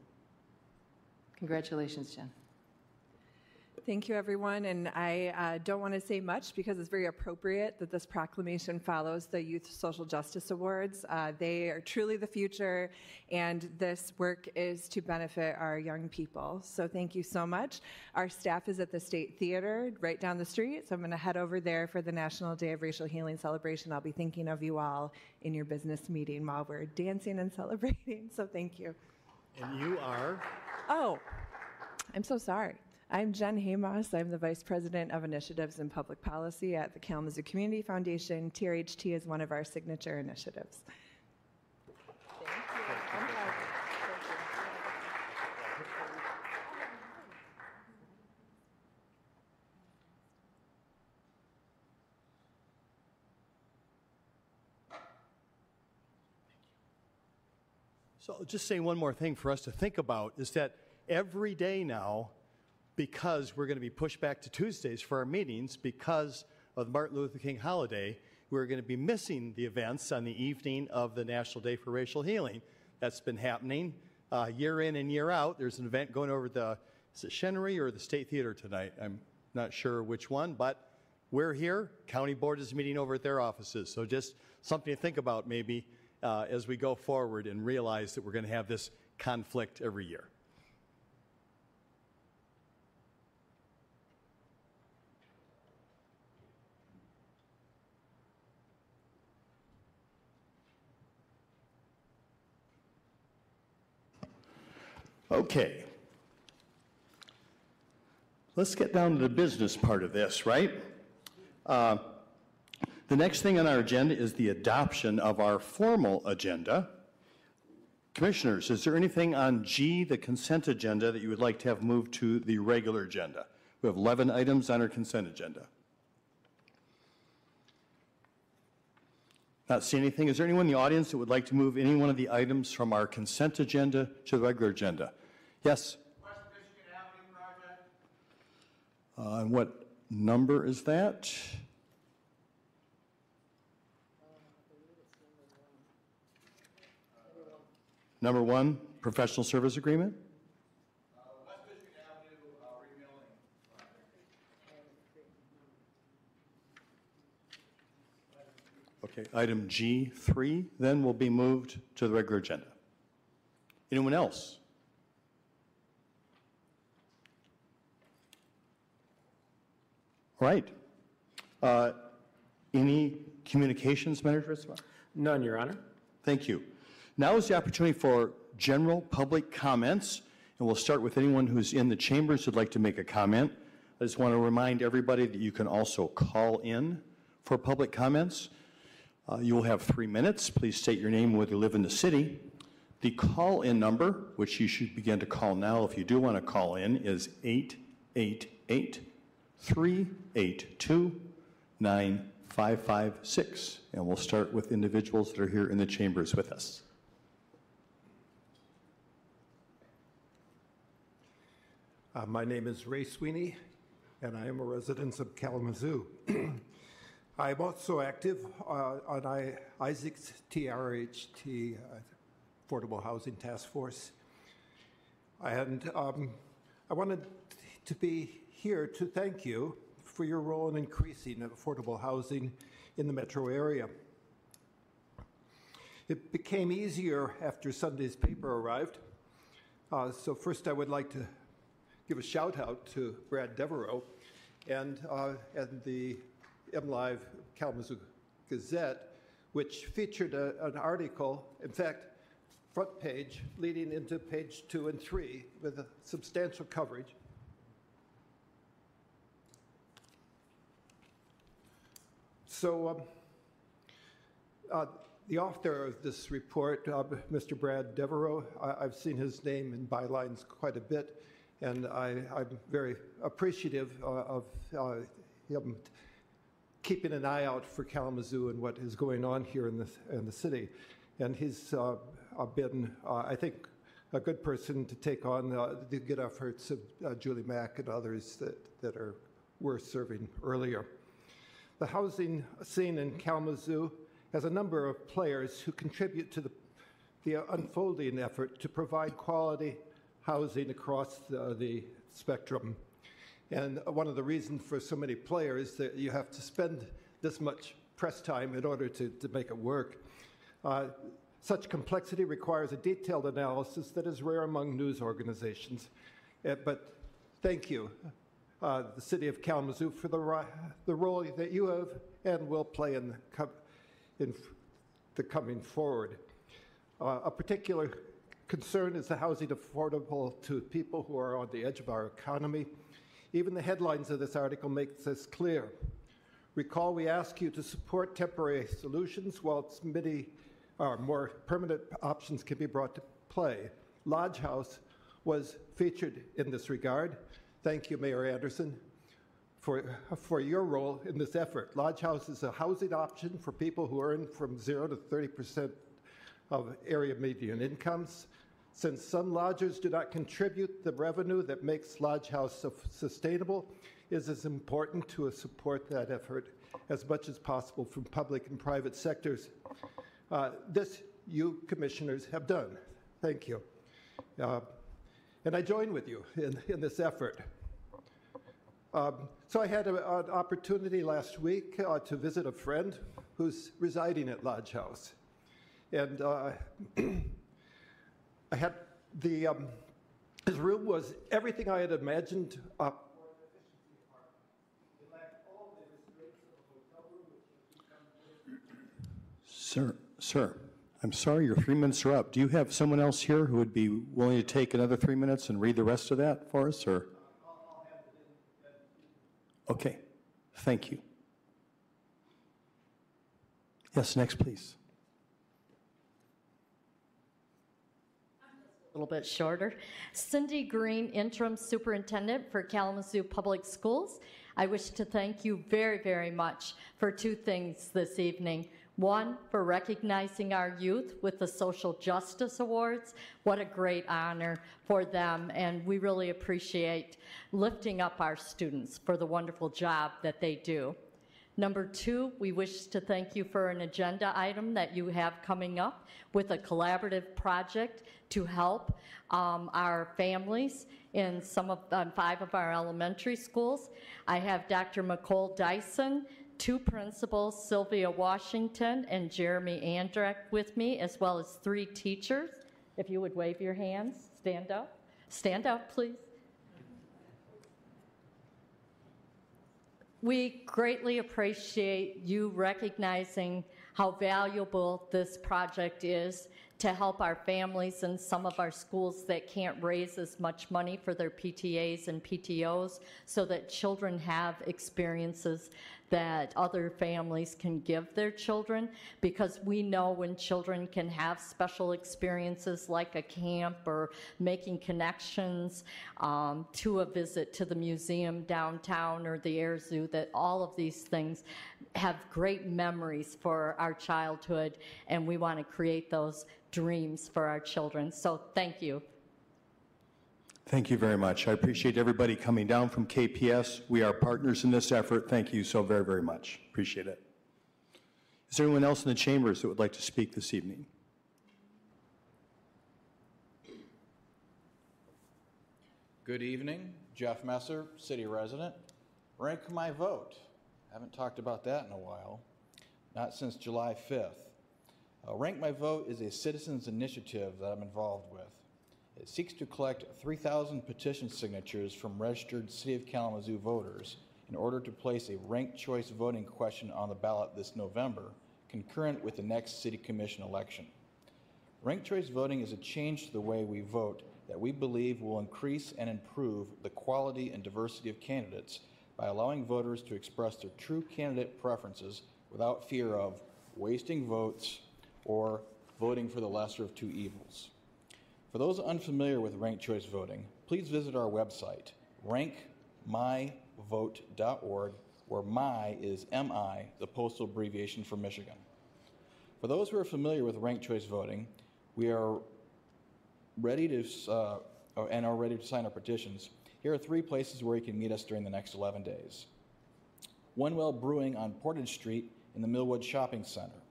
Congratulations, Jen. Thank you, everyone. And I uh, don't want to say much because it's very appropriate that this proclamation follows the Youth Social Justice Awards. Uh, they are truly the future, and this work is to benefit our young people. So thank you so much. Our staff is at the State Theater right down the street, so I'm going to head over there for the National Day of Racial Healing celebration. I'll be thinking of you all in your business meeting while we're dancing and [LAUGHS] celebrating. So thank you. And you are? Oh, I'm so sorry. I'm Jen Haymoss. I'm the Vice President of Initiatives and Public Policy at the Kalamazoo Community Foundation. TRHT is one of our signature initiatives. So just saying one more thing for us to think about is that every day now, because we're going to be pushed back to Tuesdays for our meetings because of the Martin Luther King holiday, we're going to be missing the events on the evening of the National Day for Racial Healing. That's been happening uh, year in and year out. There's an event going over the Chenery or the State Theater tonight? I'm not sure which one, but we're here. County Board is meeting over at their offices. So just something to think about maybe uh, as we go forward and realize that we're going to have this conflict every year. Okay. Let's get down to the business part of this, right? Uh, the next thing on our agenda is the adoption of our formal agenda. Commissioners, is there anything on G, the consent agenda, that you would like to have moved to the regular agenda? We have 11 items on our consent agenda. Not see anything. Is there anyone in the audience that would like to move any one of the items from our consent agenda to the regular agenda? Yes? Uh, and what number is that? Number one, professional service agreement? Okay, item G3 then will be moved to the regular agenda. Anyone else? All right. Uh, Any communications, managers? None, Your Honor. Thank you. Now is the opportunity for general public comments, and we'll start with anyone who's in the chambers who'd like to make a comment. I just want to remind everybody that you can also call in for public comments. Uh, You will have three minutes. Please state your name whether you live in the city. The call-in number, which you should begin to call now if you do want to call in, is 888-382-9556. And we'll start with individuals that are here in the chambers with us. Uh, My name is Ray Sweeney, and I am a resident of Kalamazoo. [CLEARS THROAT] I am also active uh, on I- ISAAC's TRHT, uh, Affordable Housing Task Force. And um, I wanted to be here to thank you for your role in increasing affordable housing in the metro area. It became easier after Sunday's paper arrived. Uh, so first, I would like to give a shout out to Brad Devereaux and, uh, and the MLive Kalamazoo Gazette, which featured a, an article, in fact, front page leading into page two and three with substantial coverage. So, um, uh, the author of this report, uh, Mr. Brad Devereaux, I, I've seen his name in bylines quite a bit, and I, I'm very appreciative uh, of uh, him keeping an eye out for Kalamazoo and what is going on here in the, in the city. And he's uh, uh, been, uh, I think, a good person to take on uh, the good efforts of Julie Mack and others that, that are were serving earlier. The housing scene in Kalamazoo has a number of players who contribute to the, the unfolding effort to provide quality housing across the, the spectrum. And one of the reasons for so many players that you have to spend this much press time in order to, to make it work. Uh, such complexity requires a detailed analysis that is rare among news organizations. Uh, but thank you, uh, the city of Kalamazoo, for the, ri- the role that you have and will play in in the coming forward. Uh, a particular concern is the housing affordable to people who are on the edge of our economy. Even the headlines of this article make this clear. Recall we ask you to support temporary solutions while many or more permanent options can be brought to play. Lodge House was featured in this regard. Thank you, Mayor Anderson, for, for your role in this effort. Lodge House is a housing option for people who earn from 0 to 30 percent of area median incomes. Since some lodgers do not contribute the revenue that makes Lodge House sustainable, it is important to support that effort as much as possible from public and private sectors. Uh, this you commissioners have done. Thank you. Uh, and I join with you in, in this effort. Um, so I had a, an opportunity last week uh, to visit a friend who's residing at Lodge House. And uh, [CLEARS THROAT] I had the, um, his room was everything I had imagined. Uh, Sir, sir, I'm sorry, your three minutes are up. Do you have someone else here who would be willing to take another three minutes and read the rest of that for us, or? Okay, thank you. Yes, next, please. Little bit shorter. Cindy Green, Interim Superintendent for Kalamazoo Public Schools. I wish to thank you very, very much for two things this evening. One, for recognizing our youth with the Social Justice Awards. What a great honor for them, and we really appreciate lifting up our students for the wonderful job that they do. Number two, we wish to thank you for an agenda item that you have coming up with a collaborative project to help um, our families in some of on five of our elementary schools. I have Dr. McCole Dyson, two principals, Sylvia Washington and Jeremy Andreck with me, as well as three teachers. If you would wave your hands, stand up. Stand up, please. We greatly appreciate you recognizing how valuable this project is to help our families and some of our schools that can't raise as much money for their PTAs and PTOs so that children have experiences that other families can give their children because we know when children can have special experiences like a camp or making connections um, to a visit to the museum downtown or the air zoo that all of these things have great memories for our childhood and we want to create those dreams for our children. So thank you Thank you very much. I appreciate everybody coming down from KPS. We are partners in this effort. Thank you so very, very much. Appreciate it. Is there anyone else in the chambers that would like to speak this evening? Good evening, Jeff Messer, city resident. Rank my vote. Haven't talked about that in a while, not since July 5th. Uh, Rank My Vote is a citizens initiative that I'm involved with. It seeks to collect 3,000 petition signatures from registered City of Kalamazoo voters in order to place a ranked choice voting question on the ballot this November, concurrent with the next City Commission election. Ranked choice voting is a change to the way we vote that we believe will increase and improve the quality and diversity of candidates by allowing voters to express their true candidate preferences without fear of wasting votes or voting for the lesser of two evils. For those unfamiliar with ranked choice voting, please visit our website, rankmyvote.org, where MY is MI, the postal abbreviation for Michigan. For those who are familiar with ranked choice voting, we are ready to, uh, oh, and are ready to sign our petitions. Here are three places where you can meet us during the next 11 days. One Well Brewing on Portage Street in the Millwood Shopping Center.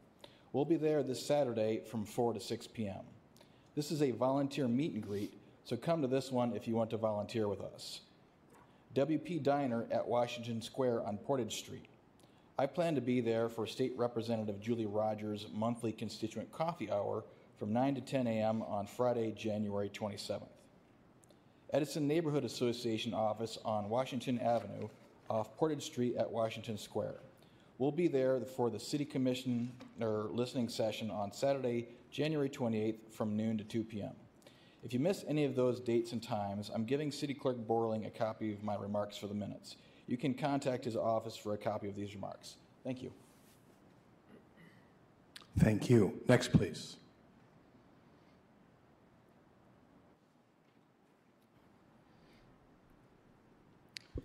We'll be there this Saturday from 4 to 6 p.m. This is a volunteer meet and greet, so come to this one if you want to volunteer with us. WP Diner at Washington Square on Portage Street. I plan to be there for State Representative Julie Rogers' monthly constituent coffee hour from 9 to 10 a.m. on Friday, January 27th. Edison Neighborhood Association office on Washington Avenue off Portage Street at Washington Square. We'll be there for the City Commissioner listening session on Saturday, January 28th from noon to 2 p.m. If you miss any of those dates and times, I'm giving City Clerk Borling a copy of my remarks for the minutes. You can contact his office for a copy of these remarks. Thank you. Thank you. Next, please. I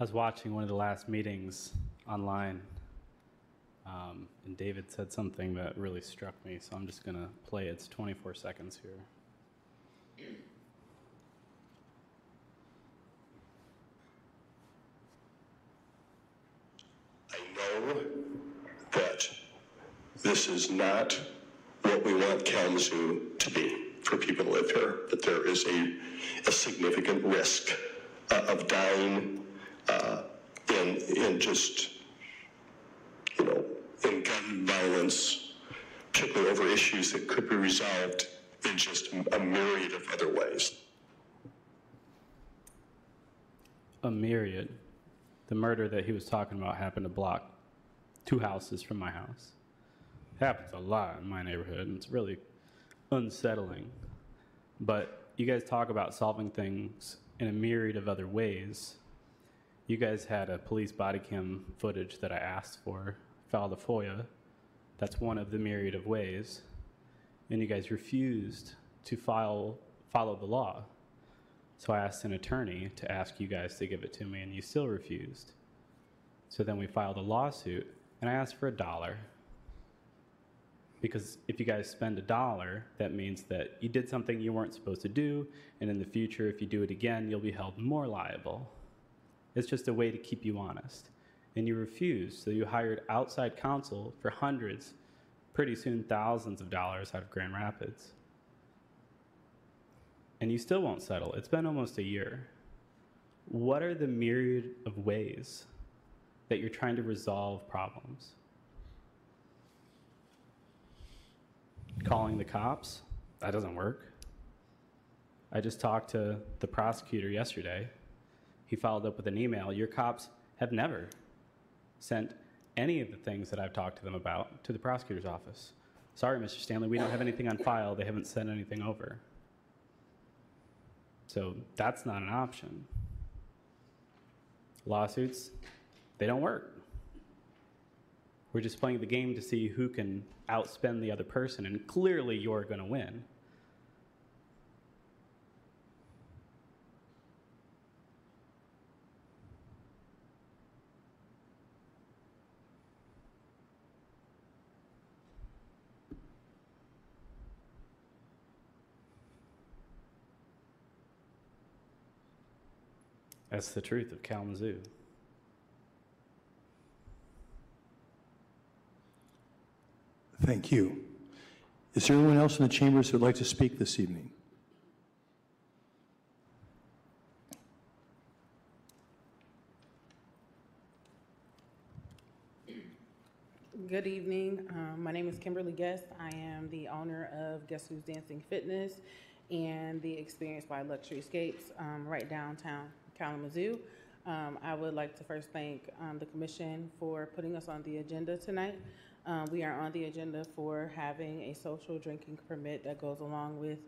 was watching one of the last meetings online, um, and David said something that really struck me, so I'm just going to play. It's 24 seconds here. I know that this is not what we want Kalamazoo to be for people to live here, that there is a, a significant risk uh, of dying uh, in, in just, in gun violence, particularly over issues that could be resolved in just a myriad of other ways. A myriad. The murder that he was talking about happened a block, two houses from my house. happens a lot in my neighborhood, and it's really unsettling. But you guys talk about solving things in a myriad of other ways. You guys had a police body cam footage that I asked for, filed a FOIA. That's one of the myriad of ways. And you guys refused to file, follow the law. So I asked an attorney to ask you guys to give it to me, and you still refused. So then we filed a lawsuit, and I asked for a dollar. Because if you guys spend a dollar, that means that you did something you weren't supposed to do, and in the future, if you do it again, you'll be held more liable. It's just a way to keep you honest. And you refused, so you hired outside counsel for hundreds, pretty soon thousands of dollars out of Grand Rapids and you still won't settle. It's been almost a year. What are the myriad of ways that you're trying to resolve problems? Calling the cops? That doesn't work. I just talked to the prosecutor yesterday. He followed up with an email. Your cops have never sent any of the things that I've talked to them about to the prosecutor's office. Sorry, Mr. Stanley, we don't have anything on file. They haven't sent anything over. So that's not an option. Lawsuits, they don't work. We're just playing the game to see who can outspend the other person, and clearly you're going to win. That's the truth of Kalamazoo. Thank you. Is there anyone else in the chambers who would like to speak this evening? Good evening. Um, my name is Kimberly Guest. I am the owner of Guess Who's Dancing Fitness and the Experience by Luxury Escapes um, right downtown Kalamazoo. Um, I would like to first thank um, the commission for putting us on the agenda tonight. Um, we are on the agenda for having a social drinking permit that goes along with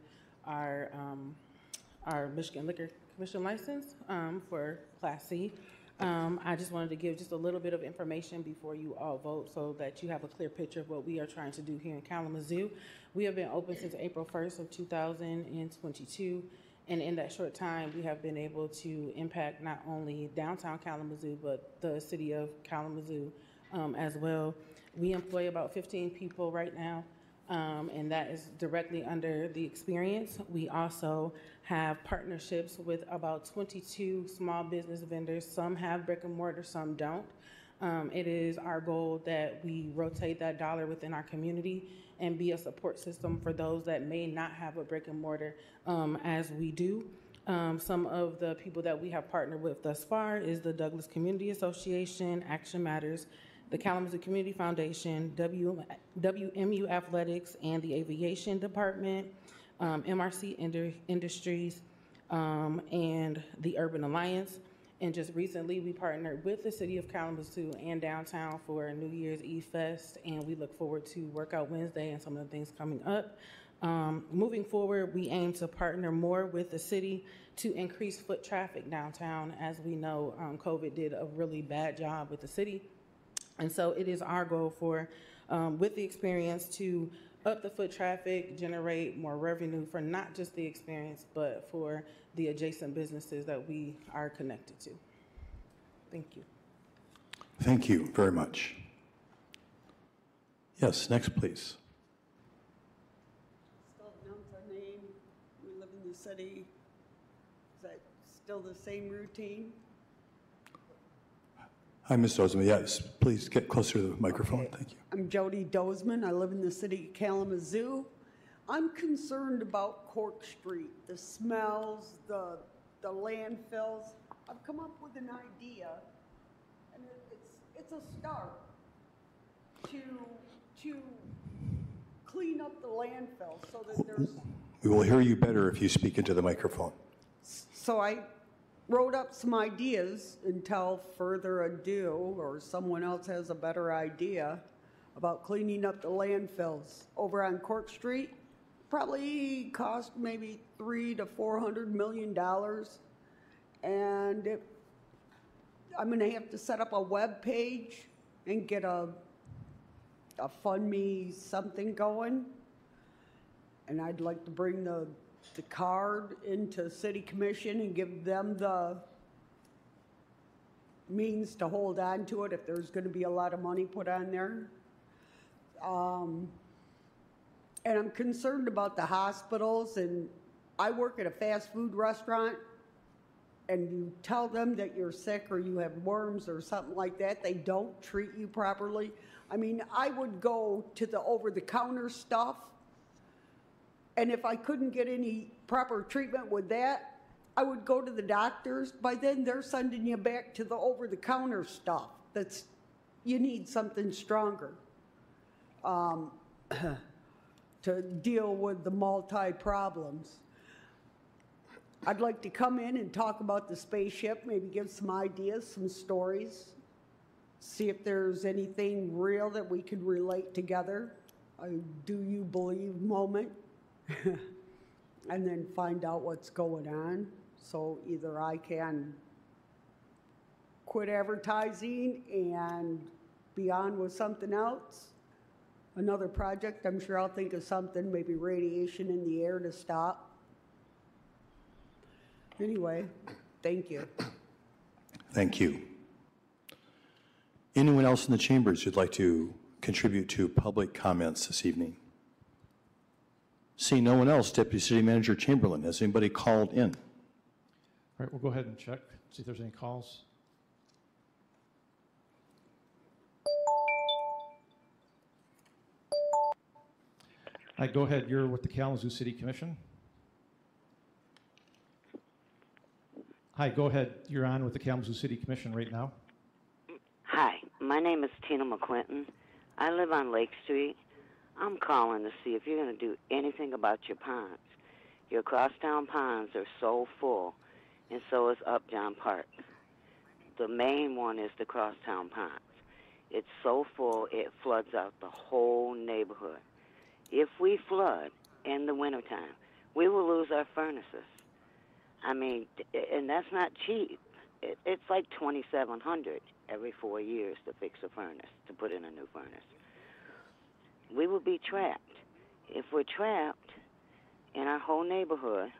our um, our Michigan Liquor Commission license um, for Class C. Um, I just wanted to give just a little bit of information before you all vote so that you have a clear picture of what we are trying to do here in Kalamazoo. We have been open since April 1st of 2022. And in that short time, we have been able to impact not only downtown Kalamazoo, but the city of Kalamazoo um, as well. We employ about 15 people right now, um, and that is directly under the experience. We also have partnerships with about 22 small business vendors. Some have brick and mortar, some don't. Um, it is our goal that we rotate that dollar within our community and be a support system for those that may not have a brick and mortar um, as we do. Um, some of the people that we have partnered with thus far is the Douglas Community Association, Action Matters, the Kalamazoo Community Foundation, w, WMU Athletics, and the Aviation Department, um, MRC Indu- Industries, um, and the Urban Alliance. And just recently, we partnered with the city of Kalamazoo and downtown for New Year's Eve Fest, and we look forward to Workout Wednesday and some of the things coming up. Um, moving forward, we aim to partner more with the city to increase foot traffic downtown. As we know, um, COVID did a really bad job with the city. And so it is our goal for, um, with the experience, to up the foot traffic, generate more revenue for not just the experience, but for the adjacent businesses that we are connected to. Thank you. Thank you very much. Yes, next, please. Still announce our name, we live in the city. Is that still the same routine? Hi, Ms. Dozman. Yes, please get closer to the microphone. Thank you. I'm Jody Dozman, I live in the city of Kalamazoo. I'm concerned about Cork Street, the smells, the, the landfills. I've come up with an idea, and it's, it's a start, to, to clean up the landfill so that there's We will hear you better if you speak into the microphone. So I wrote up some ideas until further ado, or someone else has a better idea about cleaning up the landfills over on Cork Street. Probably cost maybe three to four hundred million dollars. And it, I'm gonna have to set up a web page and get a, a fund me something going. And I'd like to bring the, the card into city commission and give them the means to hold on to it if there's gonna be a lot of money put on there. Um, and I'm concerned about the hospitals and I work at a fast food restaurant and you tell them that you're sick or you have worms or something like that, they don't treat you properly. I mean, I would go to the over-the-counter stuff and if I couldn't get any proper treatment with that, I would go to the doctors. By then, they're sending you back to the over the counter stuff that's, you need something stronger um, [CLEARS THROAT] to deal with the multi problems. I'd like to come in and talk about the spaceship, maybe give some ideas, some stories, see if there's anything real that we could relate together. A do you believe moment. [LAUGHS] and then find out what's going on. So either I can quit advertising and be on with something else, another project, I'm sure I'll think of something, maybe radiation in the air to stop. Anyway, thank you. Thank you. Anyone else in the chambers who'd like to contribute to public comments this evening? Seeing no one else, Deputy City Manager Chamberlain, has anybody called in? All right, we'll go ahead and check, see if there's any calls. Hi, go ahead. You're with the Kalamazoo City Commission. Hi, go ahead. You're on with the Kalamazoo City Commission right now. Hi, my name is Tina McClinton. I live on Lake Street. I'm calling to see if you're going to do anything about your ponds. Your crosstown ponds are so full, and so is Upjohn Park. The main one is the crosstown ponds. It's so full it floods out the whole neighborhood. If we flood in the wintertime, we will lose our furnaces. I mean, and that's not cheap. It, it's like 2700 every four years to fix a furnace, to put in a new furnace. We will be trapped. If we're trapped in our whole neighborhood,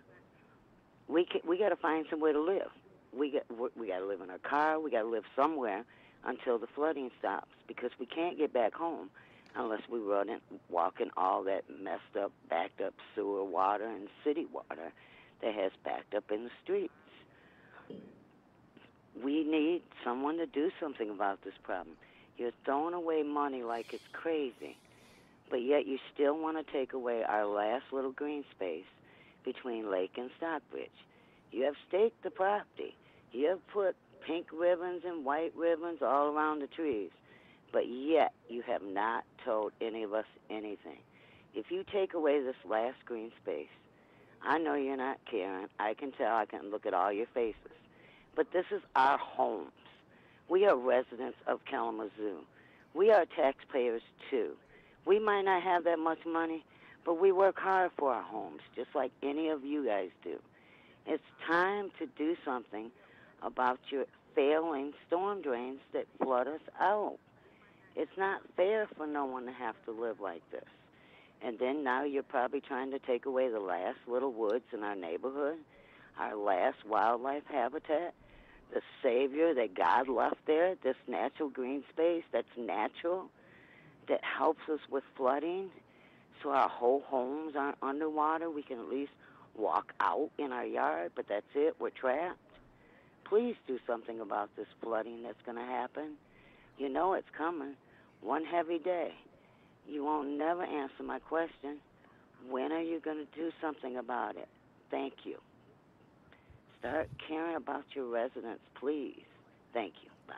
we ca we got to find somewhere to live. We got we got to live in our car. We got to live somewhere until the flooding stops because we can't get back home unless we run and walk in all that messed up, backed up sewer water and city water that has backed up in the streets. We need someone to do something about this problem. You're throwing away money like it's crazy, but yet you still want to take away our last little green space between Lake and Stockbridge. You have staked the property. You have put pink ribbons and white ribbons all around the trees, but yet you have not told any of us anything. If you take away this last green space, I know you're not caring. I can tell. I can look at all your faces. But this is our homes. We are residents of Kalamazoo. We are taxpayers too. We might not have that much money, but we work hard for our homes, just like any of you guys do. It's time to do something about your failing storm drains that flood us out. It's not fair for no one to have to live like this. And then now you're probably trying to take away the last little woods in our neighborhood, our last wildlife habitat, the savior that God left there, this natural green space that's natural, that helps us with flooding, so our whole homes aren't underwater. We can at least walk out in our yard, but that's it. We're trapped. Please do something about this flooding that's going to happen. You know it's coming. One heavy day. You won't never answer my question. When are you going to do something about it? Thank you. Start caring about your residents, please. Thank you. Bye.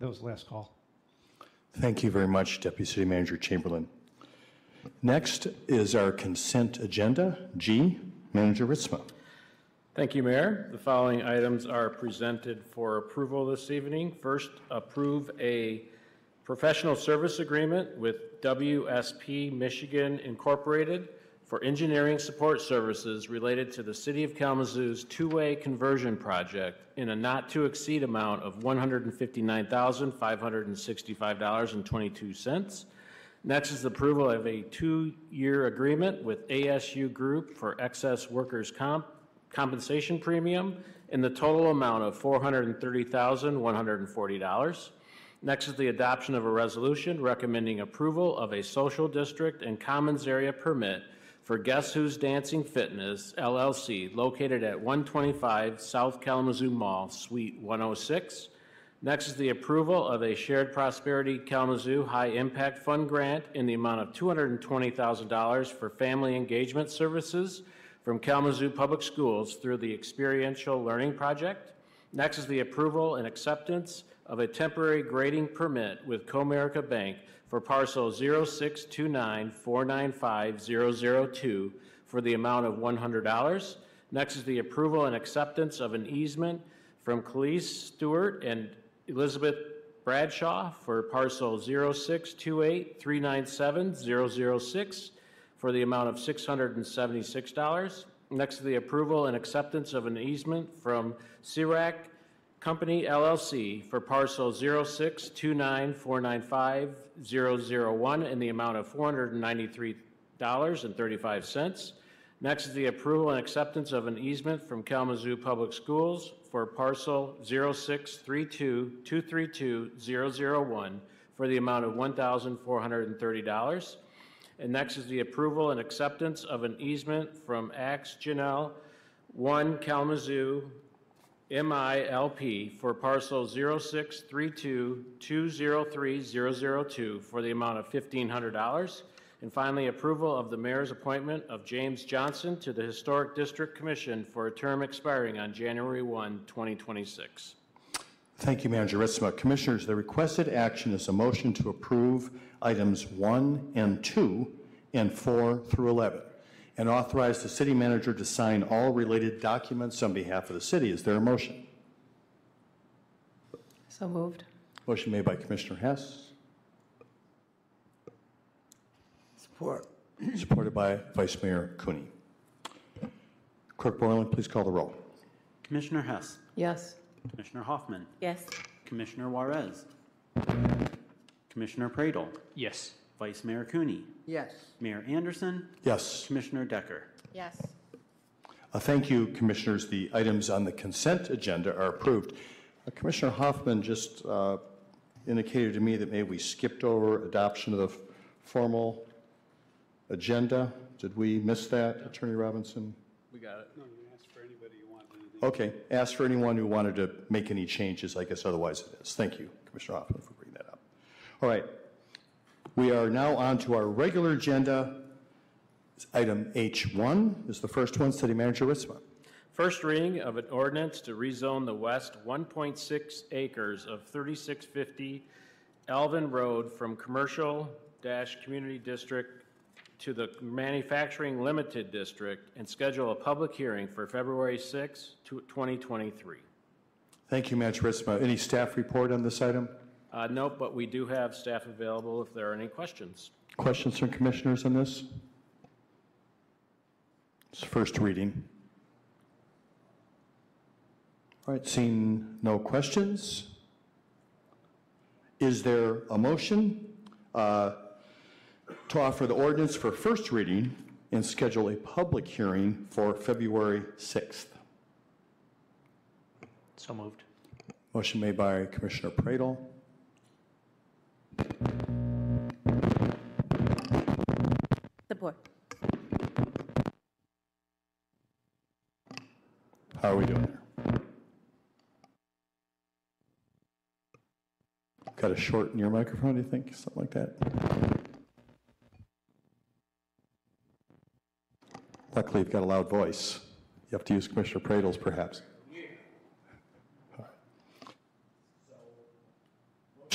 That was the last call. Thank you very much, Deputy City Manager Chamberlain. Next is our consent agenda. G, Manager Ritzema. Thank you, Mayor. The following items are presented for approval this evening. First, approve a professional service agreement with WSP Michigan Incorporated for engineering support services related to the City of Kalamazoo's two-way conversion project in a not-to-exceed amount of $159,565.22. Next is the approval of a two-year agreement with ASU Group for excess workers' comp compensation premium in the total amount of $430,140. Next is the adoption of a resolution recommending approval of a social district and commons area permit for Guess Who's Dancing Fitness LLC located at 125 South Kalamazoo Mall, Suite 106. Next is the approval of a Shared Prosperity Kalamazoo High Impact Fund grant in the amount of $220,000 for family engagement services from Kalamazoo Public Schools through the Experiential Learning Project. Next is the approval and acceptance of a temporary grading permit with Comerica Bank for parcel 0629495002 for the amount of $100. Next is the approval and acceptance of an easement from Khalees Stewart and Elizabeth Bradshaw for parcel 0628397006 for the amount of $676. Next is the approval and acceptance of an easement from CIRAC Company LLC for parcel 0629495001 in the amount of $493.35. Next is the approval and acceptance of an easement from Kalamazoo Public Schools for parcel 0632232001 for for the amount of $1,430. And next is the approval and acceptance of an easement from Axe Janelle 1 Kalamazoo MILP for parcel 0632203002 for the amount of $1,500. And finally, approval of the mayor's appointment of James Johnson to the Historic District Commission for a term expiring on January 1, 2026. Thank you, Manager Ritzema. Commissioners, the requested action is a motion to approve items 1 and 2 and 4 through 11, and authorize the city manager to sign all related documents on behalf of the city. Is there a motion? So moved. Motion made by Commissioner Hess, Support. supported by Vice Mayor Cooney. Clerk Borling, please call the roll. Commissioner Hess, Yes. Commissioner Hoffman, Yes. Commissioner Juarez, Commissioner Praedel, Yes. Vice Mayor Cooney, Yes. Mayor Anderson, Yes. Commissioner Decker. Yes. Uh, Thank you, Commissioners. The items on the consent agenda are approved. Uh, Commissioner Hoffman just uh, indicated to me that maybe we skipped over adoption of the f- formal agenda. Did we miss that, Attorney Robinson? We got it. No, you asked for anybody you want anything. Okay, ask for anyone who wanted to make any changes, I guess otherwise it is. Thank you, Commissioner Hoffman, for bringing that up. All right, we are now on to our regular agenda. Item H1 is the first one, City Manager Ritzema. First reading of an ordinance to rezone the west 1.6 acres of 3650 Alvin Road from commercial dash community district to the manufacturing limited district and schedule a public hearing for February 6, 2023. Thank you, Manager Ritzema. Any staff report on this item? Uh, Nope, but we do have staff available if there are any questions. Questions from commissioners on this? It's first reading. All right, seeing no questions, is there a motion uh, to offer the ordinance for first reading and schedule a public hearing for February 6th? So moved. Motion made by Commissioner Praedel, Support. How are we doing there? Got to shorten your microphone, do you think? Something like that? Luckily, you've got a loud voice. You have to use Commissioner Praedel's perhaps.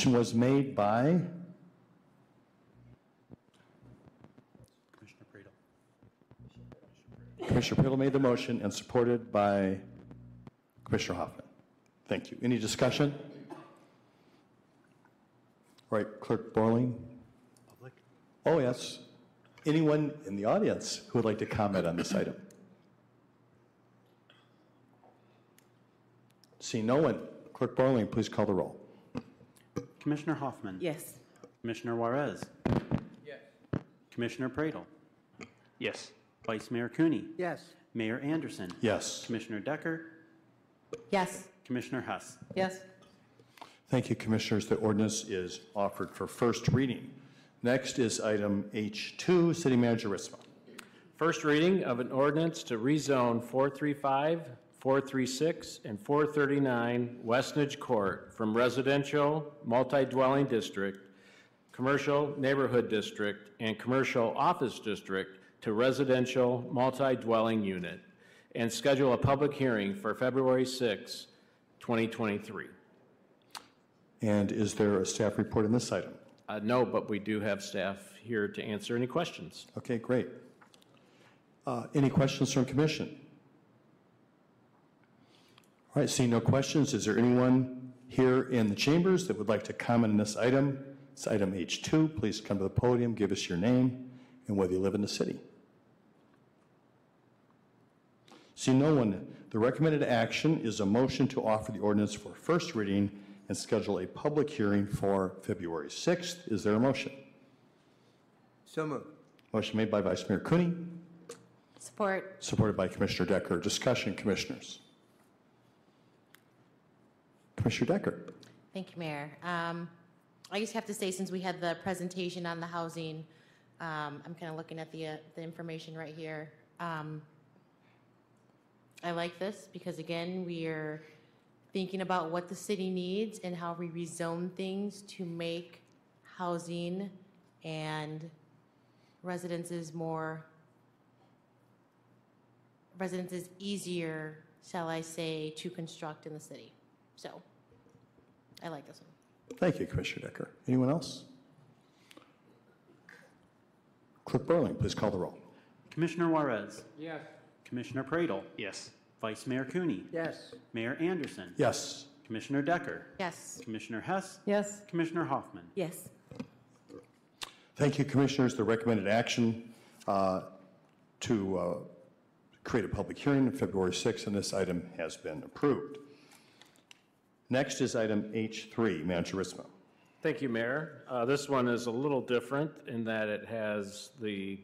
Motion was made by Commissioner Praedel. Commissioner Praedel made the motion and supported by Commissioner Hoffman. Thank you. Any discussion? All right, Clerk Borling? Public? Oh, yes. Anyone in the audience who would like to comment on this item? See no one. Clerk Borling, please call the roll. Commissioner Hoffman. Yes. Commissioner Juarez. Yes. Commissioner Praedel, Yes. Vice Mayor Cooney, Yes. Mayor Anderson, Yes. Commissioner Decker, Yes. Commissioner Hess. Yes. Thank you, Commissioners. The ordinance is offered for first reading. Next is item H2, City Manager Ritzema. First reading of an ordinance to rezone 435, 436, and 439 Westnedge Court from residential multi-dwelling district, commercial neighborhood district, and commercial office district to residential multi-dwelling unit, and schedule a public hearing for February 6, 2023. And is there a staff report on this item? Uh, No, but we do have staff here to answer any questions. Okay, great. Uh, Any questions from commission? All right, seeing no questions, is there anyone here in the chambers that would like to comment on this item? It's item H2. Please come to the podium, give us your name and whether you live in the city. See no one, the recommended action is a motion to offer the ordinance for first reading and schedule a public hearing for February 6th. Is there a motion? So moved. Motion made by Vice Mayor Cooney, Support. supported by Commissioner Decker. Discussion, Commissioners. Commissioner Decker. Thank you, Mayor. Um, I just have to say, since we had the presentation on the housing, um, I'm kind of looking at the, uh, the information right here. Um, I like this because again, we are thinking about what the city needs and how we rezone things to make housing and residences more, residences easier, shall I say, to construct in the city. So, I like this one. Thank you, Commissioner Decker. Anyone else? Clerk Borling, please call the roll. Commissioner Juarez. Yes. Commissioner Praedel. Yes. Vice Mayor Cooney. Yes. Mayor Anderson. Yes. Commissioner Decker. Yes. Commissioner Hess. Yes. Commissioner Hoffman. Yes. Thank you, Commissioners. The recommended action uh, to uh, create a public hearing on February 6th, and this item has been approved. Next is item H3, Manager Ritzema. Thank you, Mayor. Uh, This one is a little different in that it has the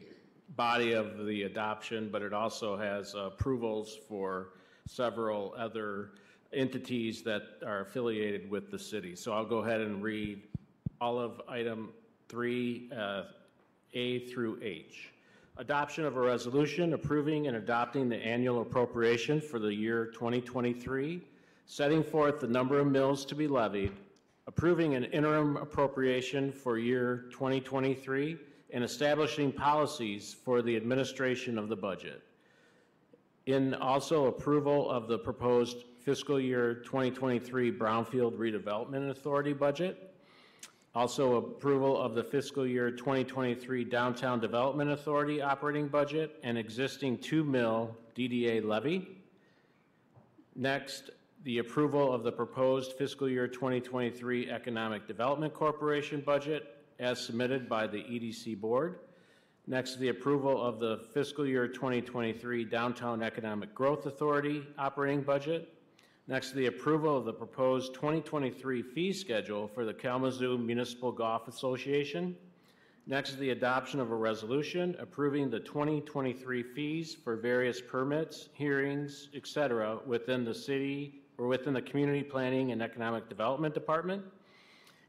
body of the adoption, but it also has approvals for several other entities that are affiliated with the city. So I'll go ahead and read all of item 3, uh, A through H. Adoption of a resolution approving and adopting the annual appropriation for the year 2023, setting forth the number of mills to be levied, approving an interim appropriation for year 2023, and establishing policies for the administration of the budget. In also approval of the proposed fiscal year 2023 Brownfield Redevelopment Authority budget, also approval of the fiscal year 2023 Downtown Development Authority operating budget and existing two-mill DDA levy. Next, the approval of the proposed fiscal year 2023 Economic Development Corporation budget as submitted by the EDC Board. Next, the approval of the fiscal year 2023 Downtown Economic Growth Authority operating budget. Next, the approval of the proposed 2023 fee schedule for the Kalamazoo Municipal Golf Association. Next, the adoption of a resolution approving the 2023 fees for various permits, hearings, etc. within the city or within the Community Planning and Economic Development Department.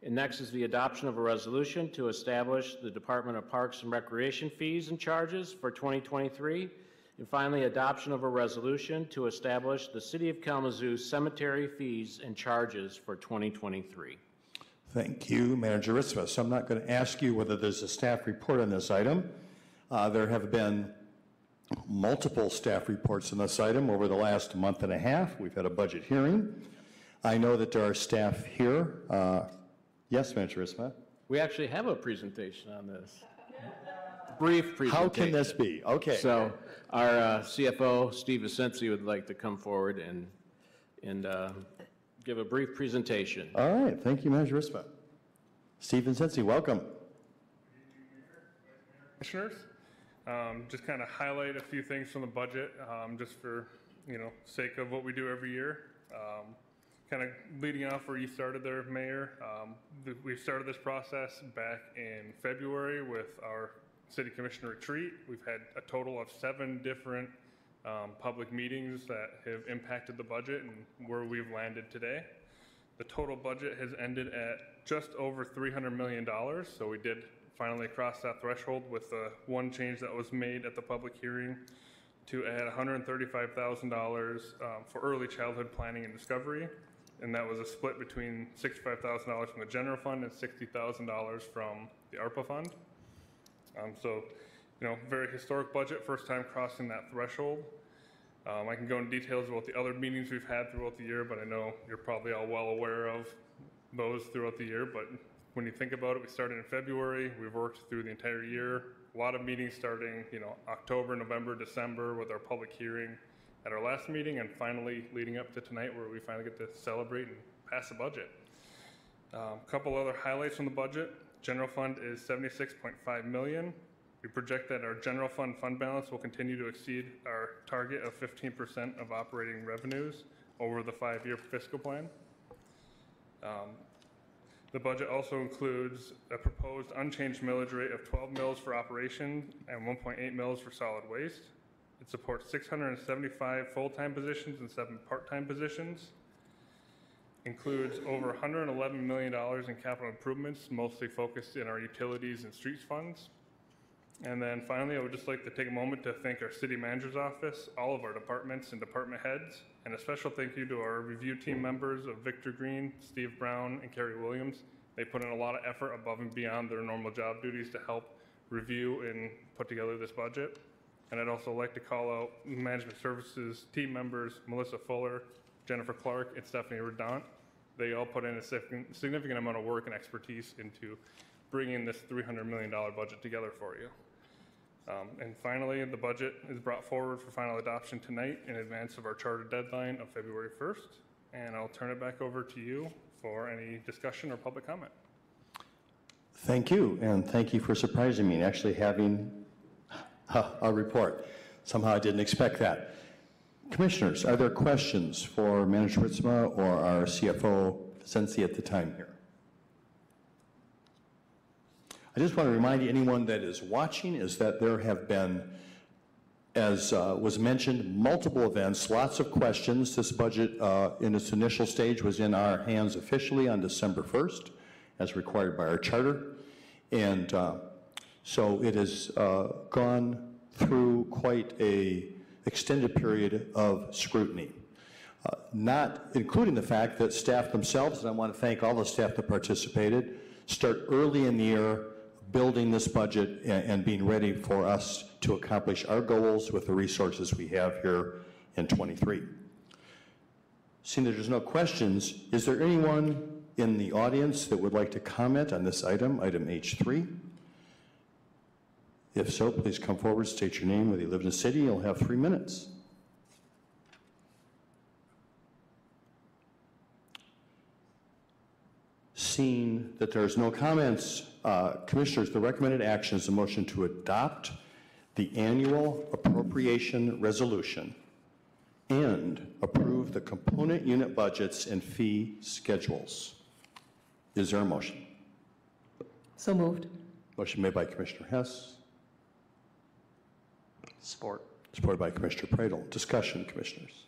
And next is the adoption of a resolution to establish the Department of Parks and Recreation fees and charges for 2023. And finally, adoption of a resolution to establish the City of Kalamazoo cemetery fees and charges for 2023. Thank you, Manager Ritzema. So I'm not going to ask you whether there's a staff report on this item. Uh, There have been multiple staff reports on this item over the last month and a half. We've had a budget hearing. I know that there are staff here. Uh, Yes, Manager Ritzema? We actually have a presentation on this. Brief presentation. How can this be? Okay. So our uh, CFO, Steve Vicenzi, would like to come forward and, and uh, give a brief presentation. All right, thank you, Manager Ritzema. Steve Sensi, welcome. Commissioners, um, just kind of highlight a few things from the budget, um, just for, you know, sake of what we do every year. Um, kind of leading off where you started there, Mayor, um, th- we started this process back in February with our city commission retreat. We've had a total of seven different um, public meetings that have impacted the budget and where we've landed today. The total budget has ended at just over $300 million, so we did finally crossed that threshold with the one change that was made at the public hearing to add $135,000 um, for early childhood planning and discovery. And that was a split between $65,000 from the general fund and $60,000 from the ARPA fund. Um, so, you know, very historic budget, first time crossing that threshold. Um, I can go into details about the other meetings we've had throughout the year, but I know you're probably all well aware of those throughout the year. But when you think about it, we started in February. We've worked through the entire year. A lot of meetings starting, you know, October, November, December with our public hearing at our last meeting, and finally leading up to tonight where we finally get to celebrate and pass a budget. A um, couple other highlights from the budget. General fund is 76.5 million. We project that our general fund fund balance will continue to exceed our target of 15% of operating revenues over the five-year fiscal plan. Um, the budget also includes a proposed unchanged millage rate of 12 mills for operation and 1.8 mills for solid waste. It supports 675 full-time positions and seven part-time positions. includes over $111 million in capital improvements, mostly focused in our utilities and streets funds. And then finally, I would just like to take a moment to thank our city manager's office, all of our departments and department heads, and a special thank you to our review team members of Victor Green, Steve Brown, and Kerry Williams. They put in a lot of effort above and beyond their normal job duties to help review and put together this budget. And I'd also like to call out management services team members Melissa Fuller, Jennifer Clark, and Stephanie Redant. They all put in a significant significant amount of work and expertise into bringing this $300 million budget together for you. Um, And finally, the budget is brought forward for final adoption tonight in advance of our charter deadline of February 1st. And I'll turn it back over to you for any discussion or public comment. Thank you, and thank you for surprising me and actually having [LAUGHS] a, a report. Somehow I didn't expect that. Commissioners, are there questions for Manager Ritzema or our CFO, Sensi, at the time here? I just want to remind anyone that is watching is that there have been, as uh, was mentioned, multiple events, lots of questions. This budget, uh, in its initial stage, was in our hands officially on December 1st, as required by our charter. And uh, so it has uh, gone through quite a extended period of scrutiny. Uh, Not including the fact that staff themselves, and I want to thank all the staff that participated, start early in the year building this budget a- and being ready for us to accomplish our goals with the resources we have here in '23. Seeing that there's no questions, is there anyone in the audience that would like to comment on this item, item H3? If so, please come forward, state your name, whether you live in the city, you'll have three minutes. Seeing that there's no comments, uh, Commissioners, the recommended action is a motion to adopt the annual appropriation resolution and approve the component unit budgets and fee schedules. Is there a motion? So moved. Motion made by Commissioner Hess. Support. Supported by Commissioner Praedel. Discussion, Commissioners.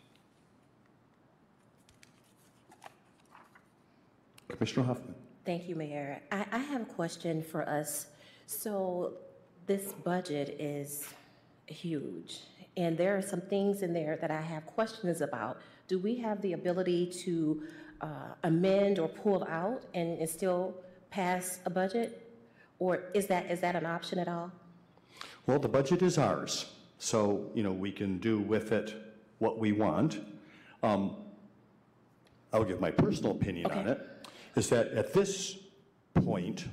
Commissioner Hoffman. Thank you, Mayor. I, I have a question for us. So this budget is huge, and there are some things in there that I have questions about. Do we have the ability to uh, amend or pull out and, and still pass a budget? Or is that, is that an option at all? Well, the budget is ours, so, you know, we can do with it what we want. Um, I'll give my personal opinion on it, is that at this point,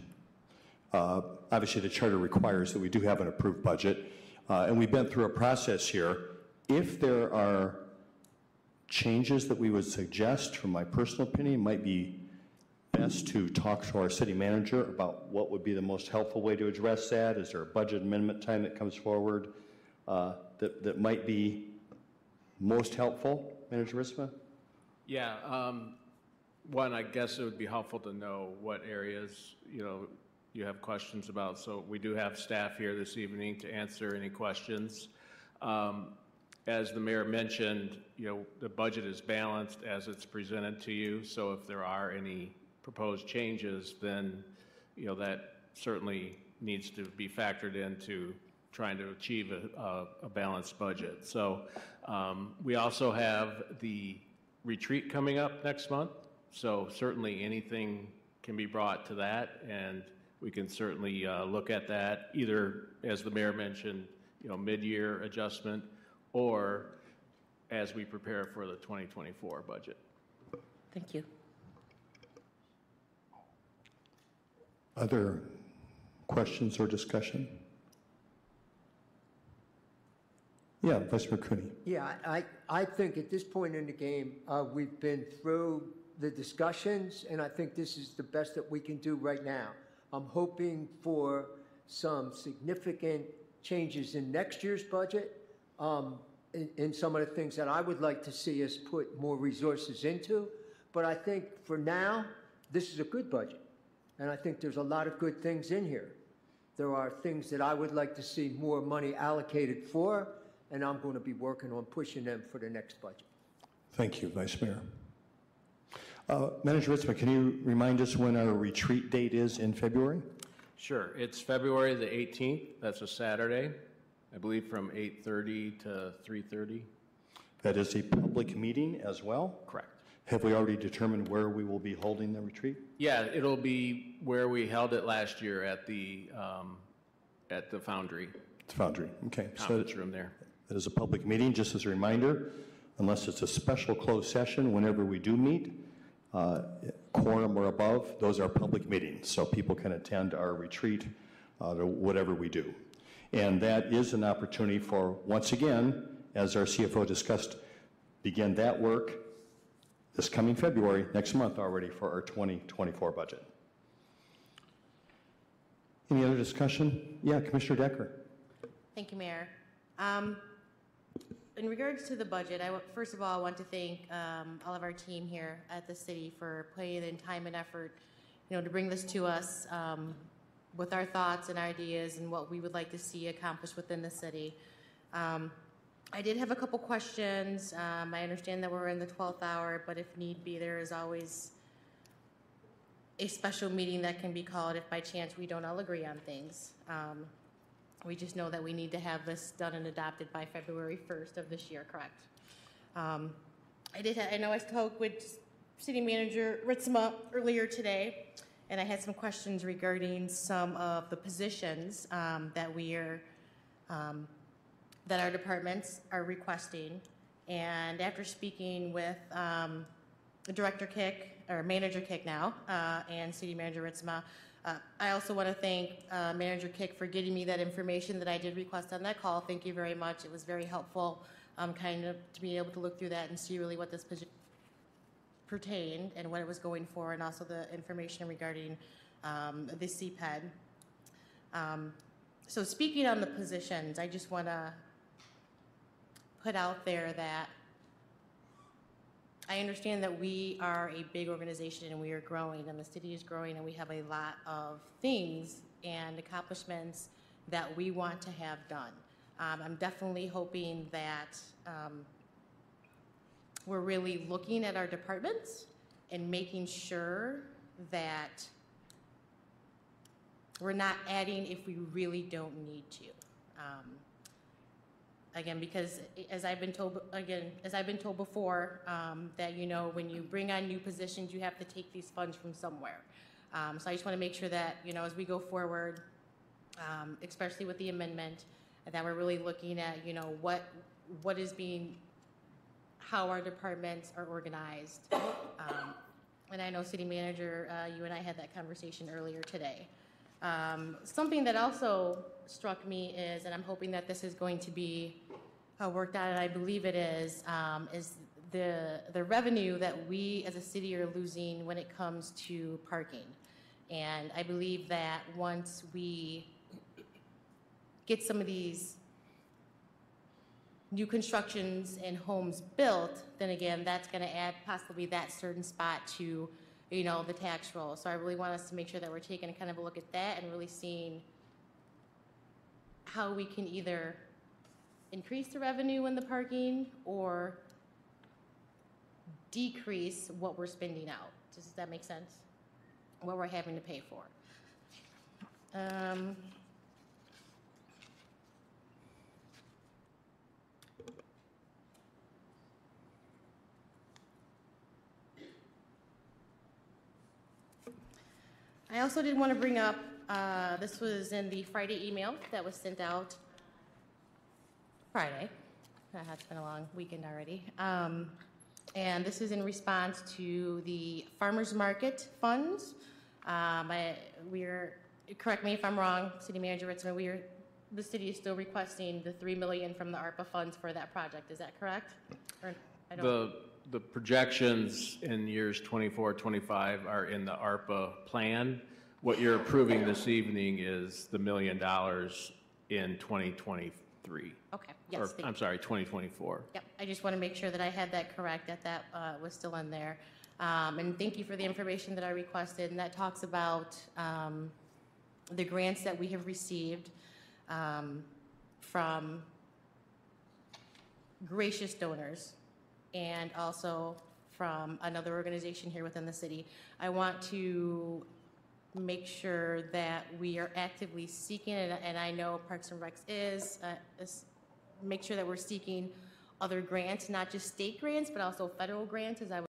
uh, obviously the charter requires that we do have an approved budget, uh, and we've been through a process here. If there are changes that we would suggest, from my personal opinion, might be best to talk to our city manager about what would be the most helpful way to address that. Is there a budget amendment time that comes forward uh, that, that might be most helpful, Manager Ritzema? Yeah, um, one, I guess it would be helpful to know what areas, you know, you have questions about. So we do have staff here this evening to answer any questions. Um, As the mayor mentioned, you know, the budget is balanced as it's presented to you. So if there are any proposed changes, then, you know, that certainly needs to be factored into trying to achieve a, a, a balanced budget. So um, we also have the retreat coming up next month. So certainly anything can be brought to that, and we can certainly uh, look at that either, as the mayor mentioned, you know, mid-year adjustment, or as we prepare for the 2024 budget. Thank you. Other questions or discussion? Yeah, Vice Mayor Cooney. Yeah, I, I think at this point in the game, uh, we've been through the discussions, and I think this is the best that we can do right now. I'm hoping for some significant changes in next year's budget, um, in, in some of the things that I would like to see us put more resources into. But I think for now, this is a good budget, and I think there's a lot of good things in here. There are things that I would like to see more money allocated for, and I'm going to be working on pushing them for the next budget. Thank you, Vice Mayor. Uh, Manager Ritzman, can you remind us when our retreat date is in February? Sure, it's February the 18th, that's a Saturday, I believe from 8:30 to 3:30. That is a public meeting as well? Correct. Have we already determined where we will be holding the retreat? Yeah, it'll be where we held it last year at the, um, at the Foundry It's Foundry, okay. So conference room there. It is a public meeting, just as a reminder, unless it's a special closed session, whenever we do meet, quorum or above, those are public meetings, so people can attend our retreat, uh, whatever we do. And that is an opportunity for, once again, as our CFO discussed, begin that work this coming February, next month already, for our 2024 budget. Any other discussion? Yeah, Commissioner Decker. Thank you, Mayor. Um, In regards to the budget, I, first of all, I want to thank um, all of our team here at the city for putting in time and effort, you know, to bring this to us um, with our thoughts and ideas and what we would like to see accomplished within the city. Um, I did have a couple questions. Um, I understand that we're in the 12th hour, but if need be, there is always a special meeting that can be called if by chance we don't all agree on things. We just know that we need to have this done and adopted by February 1st of this year, correct? Um, I did, I know I spoke with City Manager Ritzema earlier today, and I had some questions regarding some of the positions um, that we are, um, that our departments are requesting. And after speaking with um, Director Kick, or Manager Kick now, uh, and City Manager Ritzema, uh, I also want to thank uh, Manager Kick for getting me that information that I did request on that call. Thank you very much. It was very helpful, um, kind of to be able to look through that and see really what this pertained and what it was going for, and also the information regarding um, the CPED. Um, so speaking on the positions, I just want to put out there that I understand that we are a big organization and we are growing, and the city is growing, and we have a lot of things and accomplishments that we want to have done. Um, I'm definitely hoping that um, we're really looking at our departments and making sure that we're not adding if we really don't need to. Um, again, because as I've been told, again, as I've been told before, um, that, you know, when you bring on new positions, you have to take these funds from somewhere. Um, so I just want to make sure that, you know, as we go forward, um, especially with the amendment, that we're really looking at, you know, what, what is being, how our departments are organized. Um, and I know City Manager, uh, you and I had that conversation earlier today. Um, something that also struck me is, and I'm hoping that this is going to be worked out, and I believe it is, um, is the the revenue that we as a city are losing when it comes to parking. And I believe that once we get some of these new constructions and homes built, then again, that's going to add possibly that certain spot to, you know, the tax roll. So I really want us to make sure that we're taking kind of a look at that and really seeing how we can either increase the revenue in the parking or decrease what we're spending out. Does that make sense? What we're having to pay for. Um, I also did want to bring up, uh, this was in the Friday email that was sent out Friday. That has been a long weekend already. Um, and this is in response to the farmers market funds. Um, we're, correct me if I'm wrong, City Manager Ritzema, we are, the city is still requesting the three million from the ARPA funds for that project. Is that correct? Or, I don't. The, the projections in years 24, 25 are in the ARPA plan. What you're approving this evening is the million dollars in 2023. Okay, yes, Or, thank I'm you. sorry, 2024. Yep, I just want to make sure that I had that correct, that that uh, was still in there. Um, And thank you for the information that I requested, and that talks about um, the grants that we have received um, from gracious donors and also from another organization here within the city. I want to make sure that we are actively seeking, and and I know Parks and Recs is, uh, is make sure that we're seeking other grants, not just state grants, but also federal grants, as I